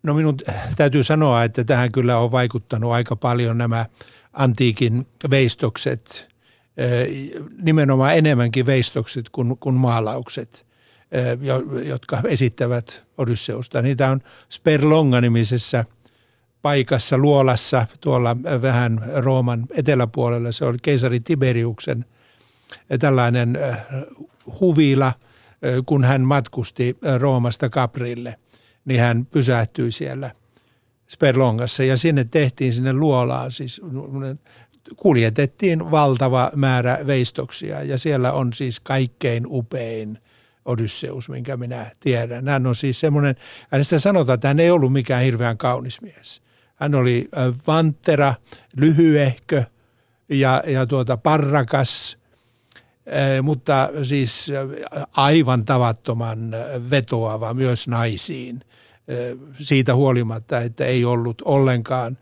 No minun täytyy sanoa, että tähän kyllä on vaikuttanut aika paljon nämä antiikin veistokset, nimenomaan enemmänkin veistokset kuin, kuin maalaukset, jotka esittävät Odysseusta. Niitä on Sperlonga-nimisessä paikassa, luolassa, tuolla vähän Rooman eteläpuolella. Se oli keisari Tiberiuksen tällainen huvila, kun hän matkusti Roomasta Caprille – niin hän pysähtyi siellä Sperlongassa ja sinne tehtiin sinne luolaan siis kuljetettiin valtava määrä veistoksia ja siellä on siis kaikkein upein Odysseus, minkä minä tiedän. Hän on siis semmoinen, hänestä sanotaan, että hän ei ollut mikään hirveän kaunis mies. Hän oli vantera, lyhyehkö ja, ja tuota parrakas, mutta siis aivan tavattoman vetoava myös naisiin. Siitä huolimatta, että ei ollut ollenkaan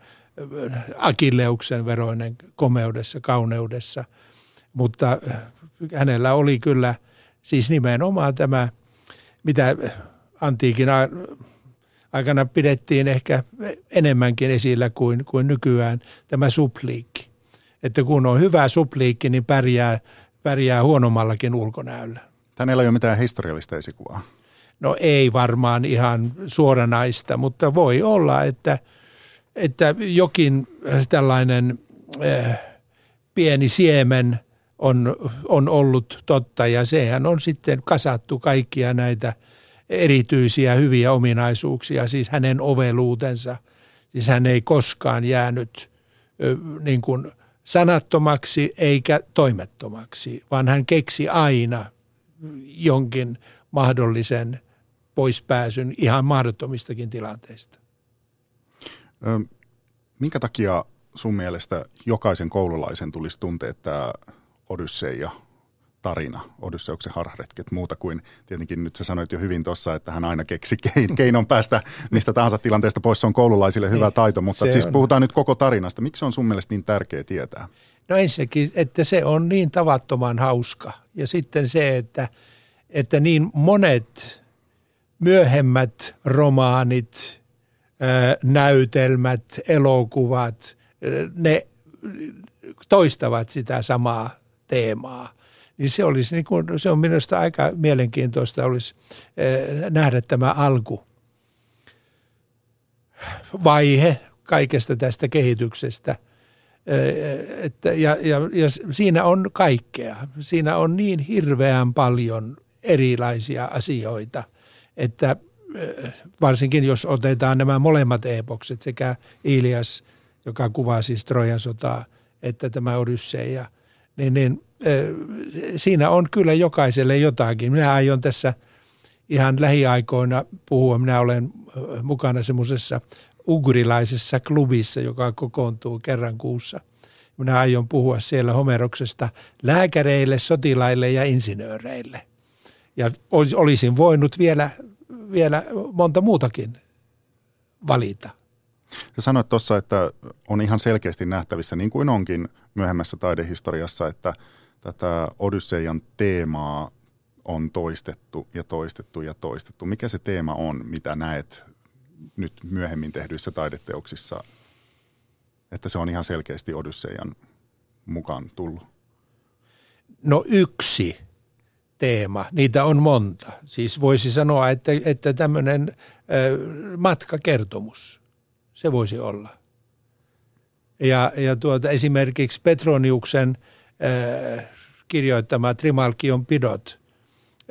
Akilleuksen veroinen komeudessa, kauneudessa, mutta hänellä oli kyllä siis nimenomaan tämä, mitä antiikin aikana pidettiin ehkä enemmänkin esillä kuin, kuin nykyään, tämä supliikki. Että kun on hyvä supliikki, niin pärjää, pärjää huonommallakin ulkonäöllä. Hänellä ei ole mitään historiallista esikuvaa. No ei varmaan ihan suoranaista, mutta voi olla, että, että jokin tällainen äh, pieni siemen on, on ollut totta ja sehän on sitten kasattu kaikkia näitä erityisiä hyviä ominaisuuksia, siis hänen oveluutensa. Siis hän ei koskaan jäänyt niin kuin sanattomaksi eikä toimettomaksi, vaan hän keksi aina jonkin mahdollisen poispääsyn ihan mahdottomistakin tilanteista. Minkä takia sun mielestä jokaisen koululaisen tulisi tuntea tämä Odysseja tarina, Odysseuksen harharetket, muuta kuin tietenkin nyt sä sanoit jo hyvin tuossa, että hän aina keksi keinon päästä mistä tahansa tilanteesta pois. Se on koululaisille hyvä niin, taito, mutta siis on. puhutaan nyt koko tarinasta. Miksi se on sun mielestä niin tärkeä tietää? No ensinnäkin, että se on niin tavattoman hauska. Ja sitten se, että, että niin monet myöhemmät romaanit, näytelmät, elokuvat, ne toistavat sitä samaa teemaa. Niin se, olisi niin kuin, se on minusta aika mielenkiintoista olisi nähdä tämä alku vaihe kaikesta tästä kehityksestä. Että, ja, ja, ja siinä on kaikkea. Siinä on niin hirveän paljon erilaisia asioita – että varsinkin jos otetaan nämä molemmat epokset, sekä Ilias, joka kuvaa siis Trojan sotaa, että tämä Odysseja, niin, niin siinä on kyllä jokaiselle jotakin. Minä aion tässä ihan lähiaikoina puhua. Minä olen mukana semmoisessa ugrilaisessa klubissa, joka kokoontuu kerran kuussa. Minä aion puhua siellä Homeroksesta lääkäreille, sotilaille ja insinööreille – ja olisin voinut vielä, vielä monta muutakin valita. Sä sanoit tuossa, että on ihan selkeästi nähtävissä, niin kuin onkin myöhemmässä taidehistoriassa, että tätä Odysseian teemaa on toistettu ja toistettu ja toistettu. Mikä se teema on, mitä näet nyt myöhemmin tehdyissä taideteoksissa, että se on ihan selkeästi Odysseian mukaan tullut? No yksi teema. Niitä on monta. Siis voisi sanoa, että, että tämmöinen matkakertomus, se voisi olla. Ja, ja tuota, esimerkiksi Petroniuksen kirjoittama Trimalkion pidot,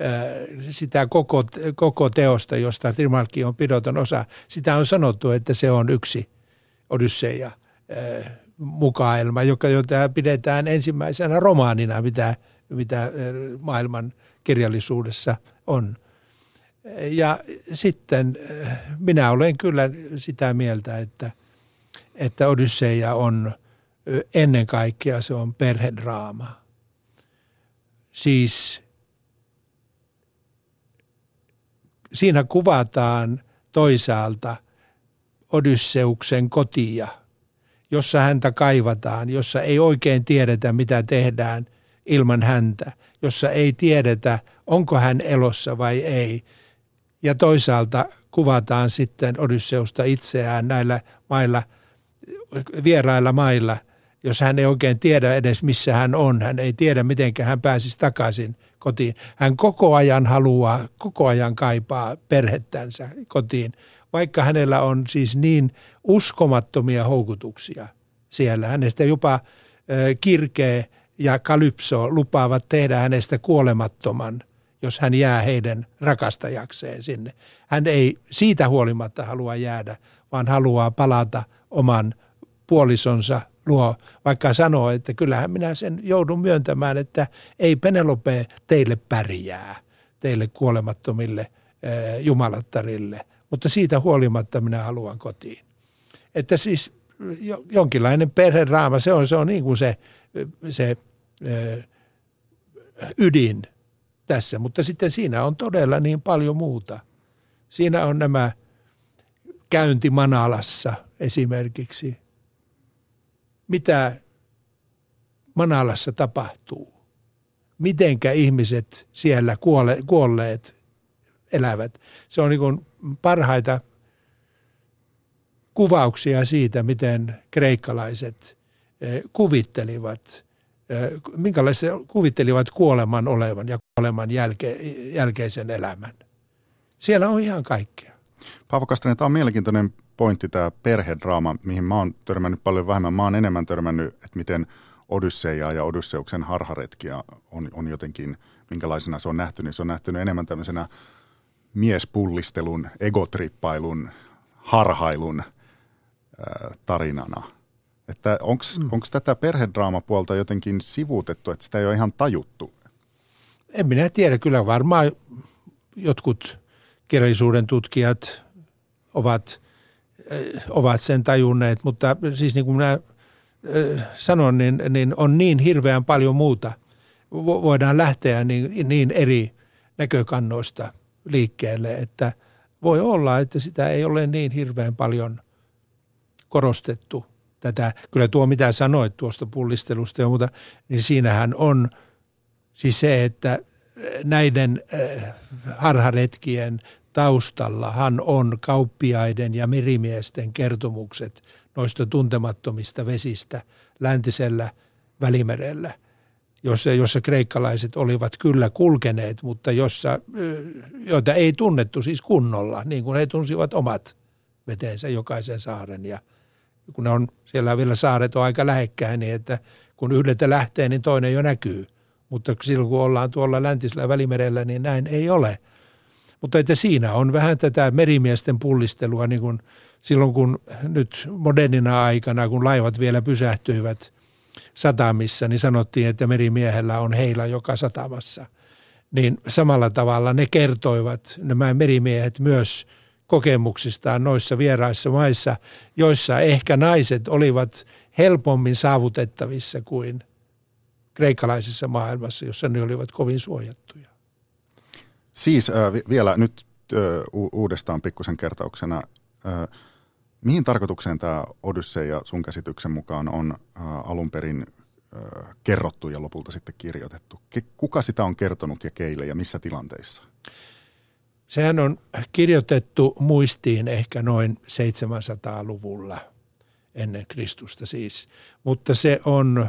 äh, sitä koko, koko teosta, josta Trimalkion pidot on osa, sitä on sanottu, että se on yksi Odysseja äh, mukaelma, joka, jota pidetään ensimmäisenä romaanina, mitä – mitä maailman kirjallisuudessa on. Ja sitten minä olen kyllä sitä mieltä, että, että Odysseia on ennen kaikkea se on perhedraama. Siis siinä kuvataan toisaalta Odysseuksen kotia, jossa häntä kaivataan, jossa ei oikein tiedetä, mitä tehdään ilman häntä, jossa ei tiedetä, onko hän elossa vai ei. Ja toisaalta kuvataan sitten Odysseusta itseään näillä mailla, vierailla mailla, jos hän ei oikein tiedä edes missä hän on. Hän ei tiedä, miten hän pääsisi takaisin kotiin. Hän koko ajan haluaa, koko ajan kaipaa perhettänsä kotiin, vaikka hänellä on siis niin uskomattomia houkutuksia siellä. Hänestä jopa kirkee ja Kalypso lupaavat tehdä hänestä kuolemattoman, jos hän jää heidän rakastajakseen sinne. Hän ei siitä huolimatta halua jäädä, vaan haluaa palata oman puolisonsa luo, vaikka sanoo, että kyllähän minä sen joudun myöntämään, että ei Penelope teille pärjää, teille kuolemattomille jumalattarille, mutta siitä huolimatta minä haluan kotiin. Että siis jonkinlainen perheraama, se on, se on niin kuin se, se ydin tässä, mutta sitten siinä on todella niin paljon muuta. Siinä on nämä käynti Manalassa esimerkiksi. Mitä Manalassa tapahtuu? Mitenkä ihmiset siellä kuole, kuolleet elävät? Se on niin parhaita kuvauksia siitä, miten kreikkalaiset kuvittelivat minkälaisia kuvittelivat kuoleman olevan ja kuoleman jälke, jälkeisen elämän. Siellä on ihan kaikkea. Paavo Kastanen, tämä on mielenkiintoinen pointti, tämä perhedraama, mihin mä oon törmännyt paljon vähemmän. Mä oon enemmän törmännyt, että miten Odysseja ja Odysseuksen harharetkiä on, on jotenkin, minkälaisena se on nähty, niin se on nähty enemmän tämmöisenä miespullistelun, egotrippailun, harhailun äh, tarinana – että onko mm. tätä perhedraamapuolta jotenkin sivuutettu, että sitä ei ole ihan tajuttu? En minä tiedä. Kyllä varmaan jotkut kirjallisuuden tutkijat ovat, ovat sen tajunneet, mutta siis niin kuin minä sanon, niin, niin on niin hirveän paljon muuta. Voidaan lähteä niin, niin eri näkökannoista liikkeelle, että voi olla, että sitä ei ole niin hirveän paljon korostettu – tätä, kyllä tuo mitä sanoit tuosta pullistelusta ja muuta, niin siinähän on siis se, että näiden harharetkien taustallahan on kauppiaiden ja merimiesten kertomukset noista tuntemattomista vesistä läntisellä välimerellä, jossa, jossa kreikkalaiset olivat kyllä kulkeneet, mutta jossa, joita ei tunnettu siis kunnolla, niin kuin he tunsivat omat veteensä jokaisen saaren ja – kun ne on, siellä vielä saaret on aika lähekkäin, niin että kun yhdeltä lähtee, niin toinen jo näkyy. Mutta silloin kun ollaan tuolla läntisellä välimerellä, niin näin ei ole. Mutta että siinä on vähän tätä merimiesten pullistelua, niin kuin silloin kun nyt modernina aikana, kun laivat vielä pysähtyivät satamissa, niin sanottiin, että merimiehellä on heila joka satamassa. Niin samalla tavalla ne kertoivat, nämä merimiehet myös – kokemuksistaan noissa vieraissa maissa, joissa ehkä naiset olivat helpommin saavutettavissa kuin kreikkalaisessa maailmassa, jossa ne olivat kovin suojattuja. Siis äh, vielä nyt äh, uudestaan pikkusen kertauksena. Äh, mihin tarkoitukseen tämä Odysseja sun käsityksen mukaan on äh, alun perin äh, kerrottu ja lopulta sitten kirjoitettu? Kuka sitä on kertonut ja keille ja missä tilanteissa? Sehän on kirjoitettu muistiin ehkä noin 700-luvulla ennen Kristusta siis, mutta se on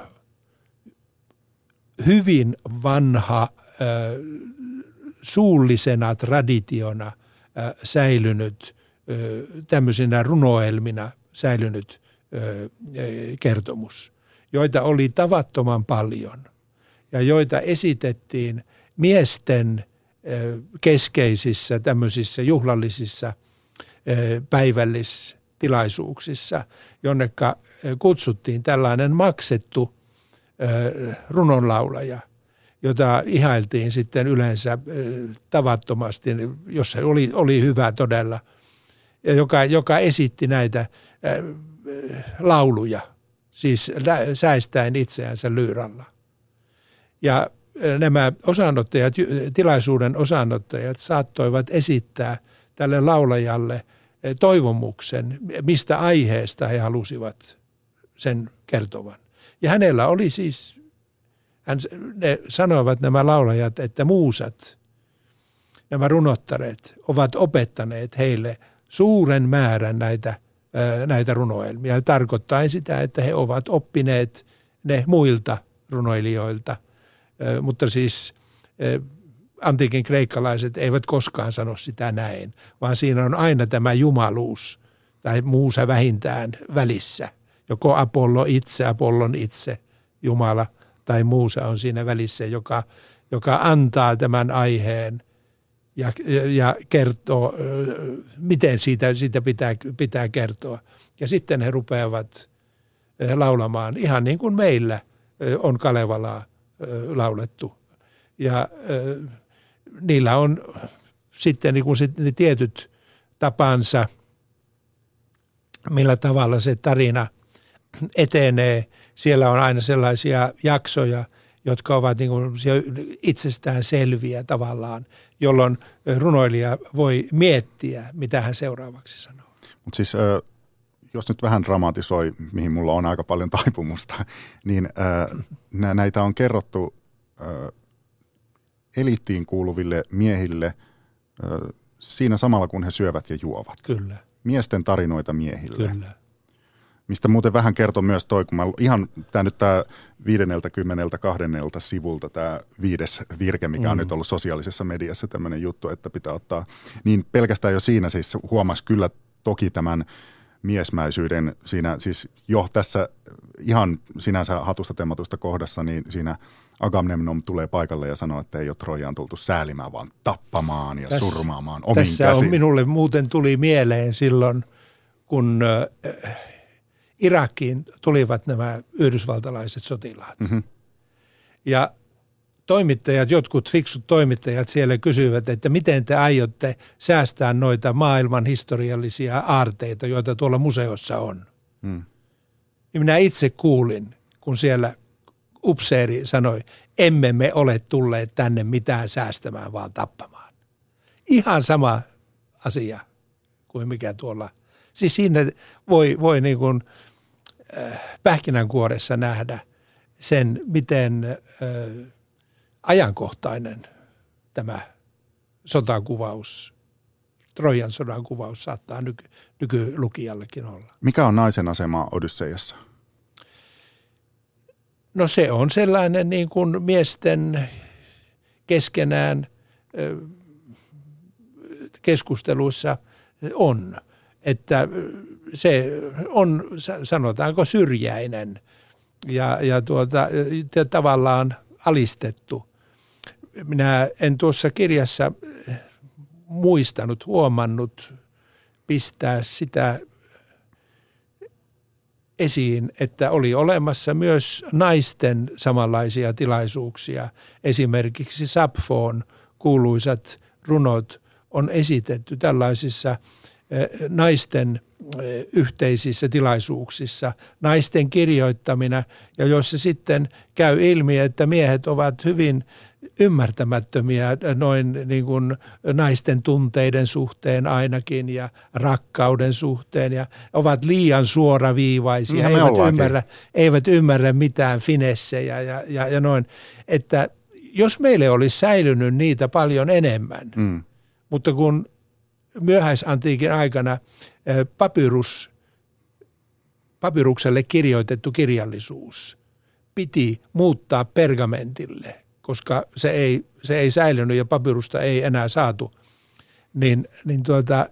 hyvin vanha suullisena traditiona äh, säilynyt äh, tämmöisenä runoelmina säilynyt kertomus, joita oli tavattoman paljon ja joita esitettiin miesten – keskeisissä tämmöisissä juhlallisissa päivällistilaisuuksissa, jonneka kutsuttiin tällainen maksettu runonlaulaja, jota ihailtiin sitten yleensä tavattomasti, jossa oli, oli hyvä todella, ja joka, joka esitti näitä lauluja, siis säistäen itseänsä lyyralla. Ja nämä osanottajat, tilaisuuden osanottajat saattoivat esittää tälle laulajalle toivomuksen, mistä aiheesta he halusivat sen kertovan. Ja hänellä oli siis, hän, ne sanoivat nämä laulajat, että muusat, nämä runottareet, ovat opettaneet heille suuren määrän näitä, näitä runoelmia. Tarkoittaa sitä, että he ovat oppineet ne muilta runoilijoilta. Mutta siis antiikin kreikkalaiset eivät koskaan sano sitä näin, vaan siinä on aina tämä jumaluus tai muusa vähintään välissä – joko Apollo itse, Apollon itse, Jumala tai muusa on siinä välissä, joka, joka antaa tämän aiheen ja, ja kertoo, miten siitä, siitä pitää, pitää kertoa. Ja sitten he rupeavat laulamaan, ihan niin kuin meillä on Kalevalaa laulettu. Ja niillä on sitten niin kuin ne tietyt tapansa, millä tavalla se tarina etenee. Siellä on aina sellaisia jaksoja, jotka ovat niin kuin itsestään selviä tavallaan, jolloin runoilija voi miettiä, mitä hän seuraavaksi sanoo. Mutta siis jos nyt vähän dramatisoi, mihin mulla on aika paljon taipumusta, niin näitä on kerrottu eliittiin kuuluville miehille siinä samalla, kun he syövät ja juovat. Kyllä. Miesten tarinoita miehille. Kyllä mistä muuten vähän kertoo myös toi, kun mä ihan tämä nyt tämä viidenneltä, kymmeneltä, kahdennelta sivulta tämä viides virke, mikä on mm. nyt ollut sosiaalisessa mediassa tämmöinen juttu, että pitää ottaa, niin pelkästään jo siinä siis huomasi kyllä toki tämän miesmäisyyden siinä siis jo tässä ihan sinänsä hatusta temmatusta kohdassa, niin siinä Agamemnon tulee paikalle ja sanoo, että ei ole Trojaan tultu säälimään, vaan tappamaan ja tässä, surmaamaan omin Tässä käsin. on minulle muuten tuli mieleen silloin, kun Irakiin tulivat nämä yhdysvaltalaiset sotilaat. Mm-hmm. Ja toimittajat, jotkut fiksut toimittajat siellä kysyivät, että miten te aiotte säästää noita maailman historiallisia aarteita, joita tuolla museossa on. Mm. Niin minä itse kuulin, kun siellä upseeri sanoi, emme me ole tulleet tänne mitään säästämään, vaan tappamaan. Ihan sama asia kuin mikä tuolla. Siis siinä voi, voi niin kuin – Äh, pähkinänkuoressa nähdä sen, miten äh, ajankohtainen tämä sotakuvaus, Trojan sodan kuvaus saattaa nyky, nykylukijallekin olla. Mikä on naisen asema Odysseiassa? No se on sellainen niin kuin miesten keskenään äh, keskusteluissa on, että se on sanotaanko syrjäinen ja, ja tuota, tavallaan alistettu. Minä en tuossa kirjassa muistanut, huomannut pistää sitä esiin, että oli olemassa myös naisten samanlaisia tilaisuuksia. Esimerkiksi Sapfoon kuuluisat runot on esitetty tällaisissa naisten yhteisissä tilaisuuksissa, naisten kirjoittamina, ja joissa sitten käy ilmi, että miehet ovat hyvin ymmärtämättömiä noin niin kuin naisten tunteiden suhteen ainakin ja rakkauden suhteen ja ovat liian suoraviivaisia, niin eivät ymmärrä, eivät ymmärrä mitään finessejä ja, ja, ja noin. Että jos meille olisi säilynyt niitä paljon enemmän, mm. mutta kun myöhäisantiikin aikana papyrus, papyrukselle kirjoitettu kirjallisuus piti muuttaa pergamentille, koska se ei, se ei säilynyt ja papyrusta ei enää saatu, niin, niin tuota,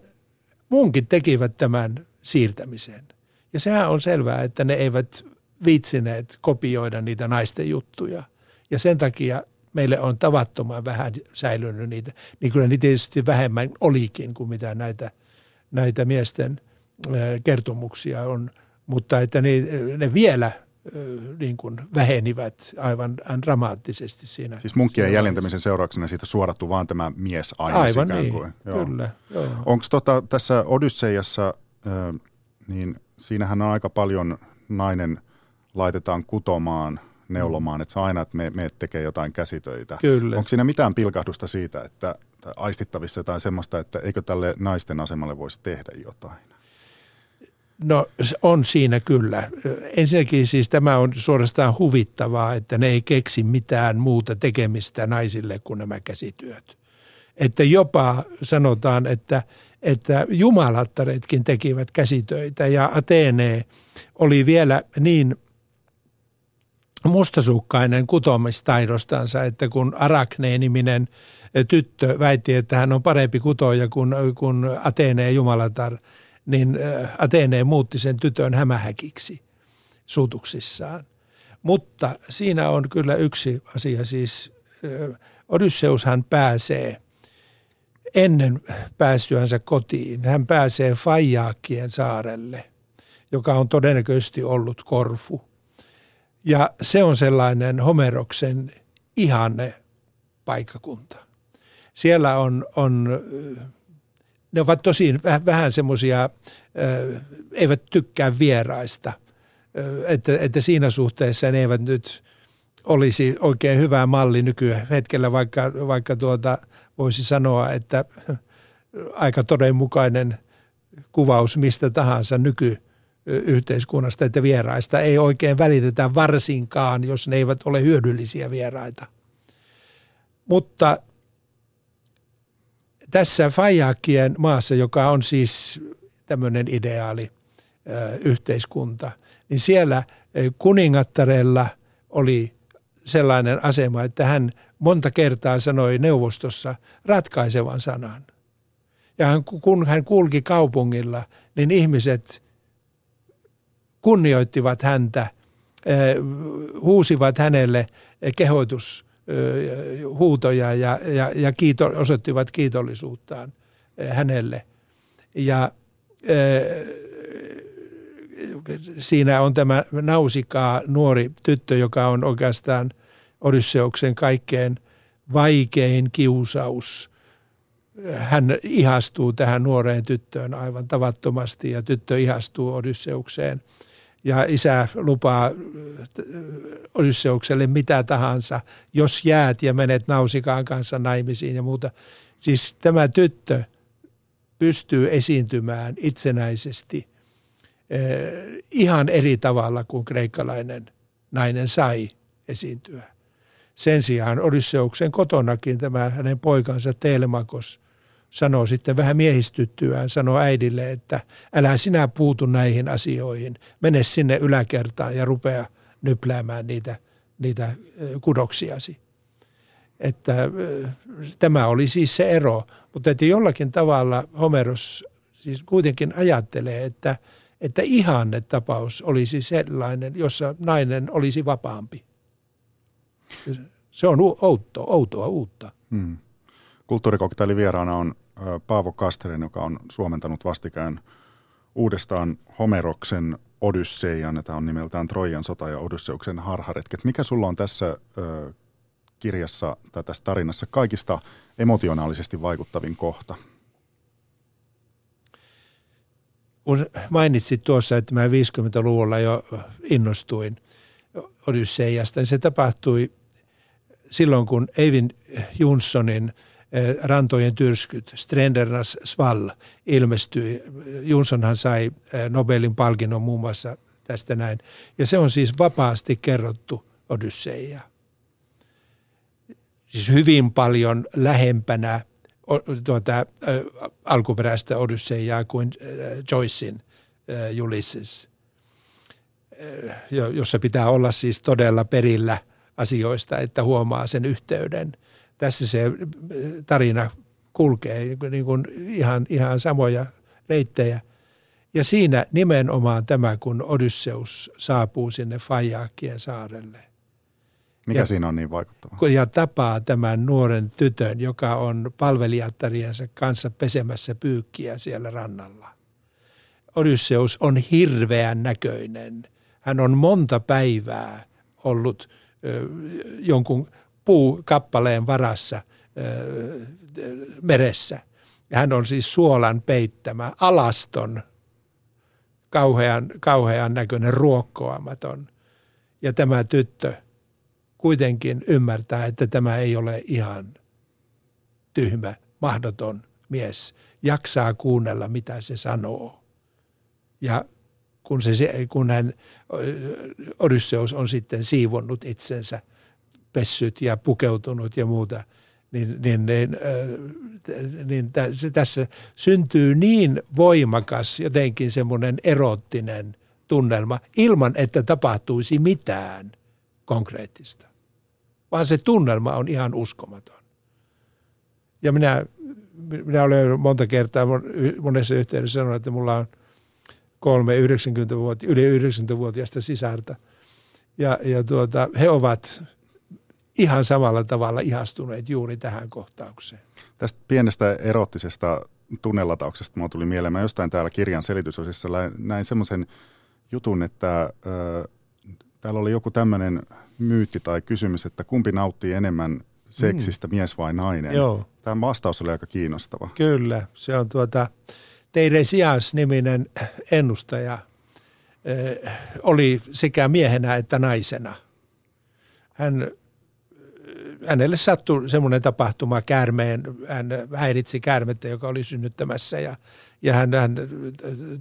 munkin tekivät tämän siirtämisen. Ja sehän on selvää, että ne eivät viitsineet kopioida niitä naisten juttuja. Ja sen takia meille on tavattoman vähän säilynyt niitä, niin kyllä niitä tietysti vähemmän olikin kuin mitä näitä, näitä miesten kertomuksia on, mutta että ne, ne vielä niin kuin vähenivät aivan dramaattisesti siinä. Siis munkkien jäljentämisen seurauksena siitä suorattu vaan tämä mies aina Aivan niin, kuin. Joo. kyllä. Onko tota, tässä Odysseiassa, niin siinähän on aika paljon nainen laitetaan kutomaan, neulomaan, että se on aina, että me, me tekee jotain käsitöitä. Kyllä. Onko siinä mitään pilkahdusta siitä, että aistittavissa jotain semmoista, että eikö tälle naisten asemalle voisi tehdä jotain? No on siinä kyllä. Ensinnäkin siis tämä on suorastaan huvittavaa, että ne ei keksi mitään muuta tekemistä naisille kuin nämä käsityöt. Että jopa sanotaan, että, että jumalattaretkin tekivät käsitöitä ja Atene oli vielä niin mustasukkainen kutomistaidostansa, että kun Arakne-niminen tyttö väitti, että hän on parempi kutoja kuin, kuin Atene Jumalatar – niin Atene muutti sen tytön hämähäkiksi suutuksissaan. Mutta siinä on kyllä yksi asia, siis Odysseushan pääsee ennen päästyänsä kotiin, hän pääsee Fajaakien saarelle, joka on todennäköisesti ollut Korfu. Ja se on sellainen Homeroksen ihanne paikkakunta. Siellä on, on ne ovat tosi vähän, vähän semmoisia, eivät tykkää vieraista. Että, että siinä suhteessa ne eivät nyt olisi oikein hyvä malli nykyhetkellä, vaikka, vaikka tuota, voisi sanoa, että aika todenmukainen kuvaus mistä tahansa nykyyhteiskunnasta, että vieraista ei oikein välitetä varsinkaan, jos ne eivät ole hyödyllisiä vieraita. Mutta tässä Fajakien maassa, joka on siis tämmöinen ideaali yhteiskunta, niin siellä kuningattarella oli sellainen asema, että hän monta kertaa sanoi neuvostossa ratkaisevan sanan. Ja hän, kun hän kulki kaupungilla, niin ihmiset kunnioittivat häntä, huusivat hänelle kehoitus huutoja ja, ja, ja kiito, osoittivat kiitollisuuttaan hänelle. Ja siinä on tämä Nausikaa nuori tyttö, joka on oikeastaan Odysseuksen kaikkein vaikein kiusaus. Hän ihastuu tähän nuoreen tyttöön aivan tavattomasti ja tyttö ihastuu Odysseukseen – ja isä lupaa äh, Odysseukselle mitä tahansa, jos jäät ja menet Nausikaan kanssa naimisiin ja muuta. Siis tämä tyttö pystyy esiintymään itsenäisesti eh, ihan eri tavalla kuin kreikkalainen nainen sai esiintyä. Sen sijaan Odysseuksen kotonakin tämä hänen poikansa Telemakos sanoo sitten vähän miehistyttyään, sanoo äidille, että älä sinä puutu näihin asioihin, mene sinne yläkertaan ja rupea nypläämään niitä, niitä kudoksiasi. Että tämä oli siis se ero, mutta että jollakin tavalla Homeros siis kuitenkin ajattelee, että, että ihanne tapaus olisi sellainen, jossa nainen olisi vapaampi. Se on outoa, outoa uutta. Hmm. Kulttuurikoktailin vieraana on Paavo Kasteren, joka on suomentanut vastikään uudestaan Homeroksen Odysseian. Tämä on nimeltään Trojan sota ja Odysseuksen harharetket. Mikä sulla on tässä ö, kirjassa tai tässä tarinassa kaikista emotionaalisesti vaikuttavin kohta? Kun mainitsit tuossa, että mä 50-luvulla jo innostuin Odysseiasta, niin se tapahtui silloin, kun Eivin Eh, rantojen tyrskyt, Strendernas Svall, ilmestyi. Junssonhan sai eh, Nobelin palkinnon muun muassa tästä näin. Ja se on siis vapaasti kerrottu Odysseia. Siis hyvin paljon lähempänä tuota, alkuperäistä Odysseiaa kuin Joycein Ulysses, jossa pitää olla siis todella perillä asioista, että huomaa sen yhteyden – tässä se tarina kulkee niin kuin ihan, ihan samoja reittejä. Ja siinä nimenomaan tämä, kun Odysseus saapuu sinne Fajaakien saarelle. Mikä ja, siinä on niin vaikuttava? Ja tapaa tämän nuoren tytön, joka on palvelijattariensa kanssa pesemässä pyykkiä siellä rannalla. Odysseus on hirveän näköinen. Hän on monta päivää ollut ö, jonkun puukappaleen varassa meressä. Hän on siis suolan peittämä alaston kauhean, kauhean näköinen ruokkoamaton. Ja tämä tyttö kuitenkin ymmärtää, että tämä ei ole ihan tyhmä, mahdoton mies. Jaksaa kuunnella, mitä se sanoo. Ja kun, se, kun hän, Odysseus on sitten siivonnut itsensä, pessyt ja pukeutunut ja muuta, niin, niin, niin, niin tässä syntyy niin voimakas jotenkin semmoinen erottinen tunnelma ilman, että tapahtuisi mitään konkreettista. Vaan se tunnelma on ihan uskomaton. Ja minä, minä olen monta kertaa monessa yhteydessä sanonut, että mulla on – kolme 90 vuotta, yli 90-vuotiaista sisarta. Ja, ja tuota, he ovat ihan samalla tavalla ihastuneet juuri tähän kohtaukseen. Tästä pienestä erottisesta tunnelatauksesta minua tuli mieleen. Mä jostain täällä kirjan selitysosissa näin semmoisen jutun, että äh, täällä oli joku tämmöinen myytti tai kysymys, että kumpi nauttii enemmän seksistä, mm. mies vai nainen? Joo. Tämä vastaus oli aika kiinnostava. Kyllä, se on tuota, Teiresias-niminen ennustaja eh, oli sekä miehenä että naisena. Hän, hänelle sattui semmoinen tapahtuma käärmeen, hän häiritsi käärmettä, joka oli synnyttämässä ja, ja hän, hän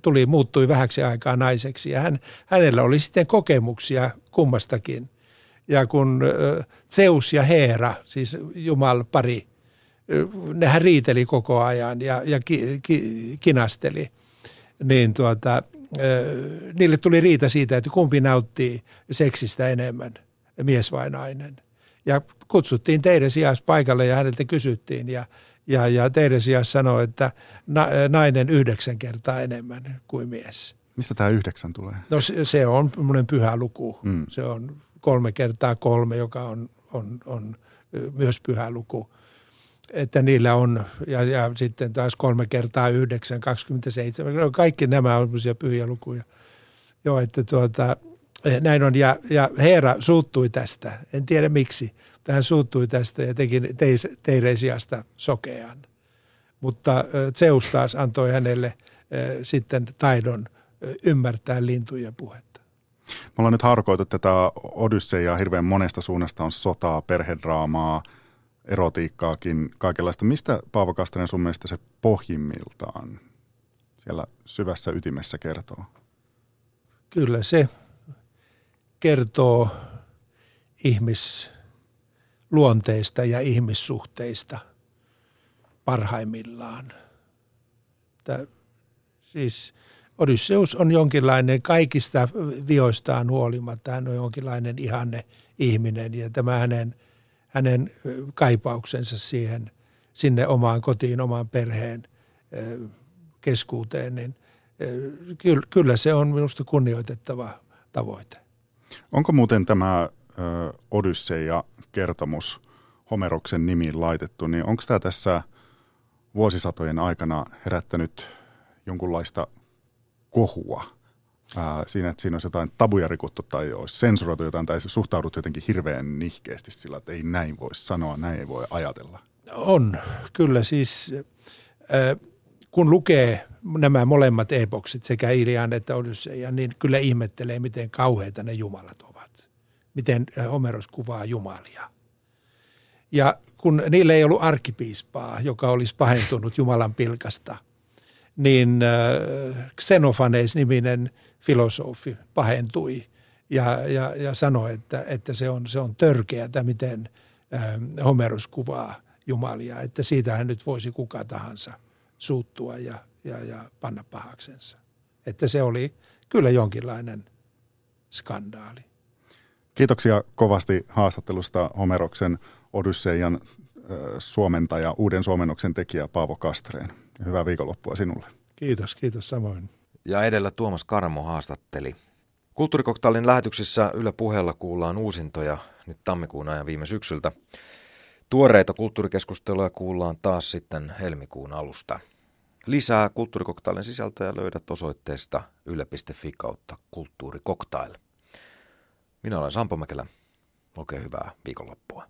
tuli, muuttui vähäksi aikaa naiseksi ja hän, hänellä oli sitten kokemuksia kummastakin. Ja kun Zeus ja Heera, siis Jumal pari, nehän riiteli koko ajan ja, ja ki, ki, kinasteli, niin tuota, niille tuli riita siitä, että kumpi nauttii seksistä enemmän, mies vai nainen. Ja kutsuttiin Teiresias paikalle ja häneltä kysyttiin ja, ja, ja Teiresias sanoi, että na, nainen yhdeksän kertaa enemmän kuin mies. Mistä tämä yhdeksän tulee? No se, se on pyhä luku. Mm. Se on kolme kertaa kolme, joka on, on, on myös pyhä luku että niillä on, ja, ja sitten taas kolme kertaa yhdeksän, 27, no kaikki nämä on pyhiä lukuja. Joo, että tuota, näin on, ja, ja Heera suuttui tästä, en tiedä miksi, hän suuttui tästä ja teki Teiresiasta sokean. Mutta Zeus taas antoi hänelle sitten taidon ymmärtää lintujen puhetta. Me ollaan nyt harkoitu tätä Odysseja hirveän monesta suunnasta, on sotaa, perhedraamaa – erotiikkaakin, kaikenlaista. Mistä Paavo Kastanen sun mielestä se pohjimmiltaan siellä syvässä ytimessä kertoo? Kyllä se kertoo ihmisluonteista ja ihmissuhteista parhaimmillaan. Että siis Odysseus on jonkinlainen kaikista vioistaan huolimatta, hän on jonkinlainen ihanne ihminen ja tämä hänen – hänen kaipauksensa siihen, sinne omaan kotiin, omaan perheen keskuuteen, niin kyllä se on minusta kunnioitettava tavoite. Onko muuten tämä Odysseja-kertomus Homeroksen nimiin laitettu, niin onko tämä tässä vuosisatojen aikana herättänyt jonkunlaista kohua – ää, siinä, että siinä olisi jotain tabuja rikottu tai olisi sensuroitu jotain tai suhtaudut jotenkin hirveän nihkeästi sillä, että ei näin voi sanoa, näin ei voi ajatella. On, kyllä siis äh, kun lukee nämä molemmat epoksit, sekä Ilian että Odysseia, niin kyllä ihmettelee, miten kauheita ne jumalat ovat. Miten Homeros kuvaa jumalia. Ja kun niillä ei ollut arkkipiispaa, joka olisi pahentunut Jumalan pilkasta, niin Xenofanes-niminen filosofi pahentui ja, ja, ja sanoi, että, että se on, se on törkeätä, miten ähm, Homerus kuvaa Jumalia, että siitähän nyt voisi kuka tahansa suuttua ja, ja, ja panna pahaksensa. Että se oli kyllä jonkinlainen skandaali. Kiitoksia kovasti haastattelusta Homeroksen Odysseijan äh, suomentaja, uuden suomennoksen tekijä Paavo Kastreen. Hyvää viikonloppua sinulle. Kiitos, kiitos samoin ja edellä Tuomas Karmo haastatteli. Kulttuurikoktailin lähetyksissä Yle puheella kuullaan uusintoja nyt tammikuun ajan viime syksyltä. Tuoreita kulttuurikeskusteluja kuullaan taas sitten helmikuun alusta. Lisää kulttuurikoktailin sisältöjä löydät osoitteesta yle.fi kautta kulttuurikoktail. Minä olen Sampo Mäkelä. Oikein hyvää viikonloppua.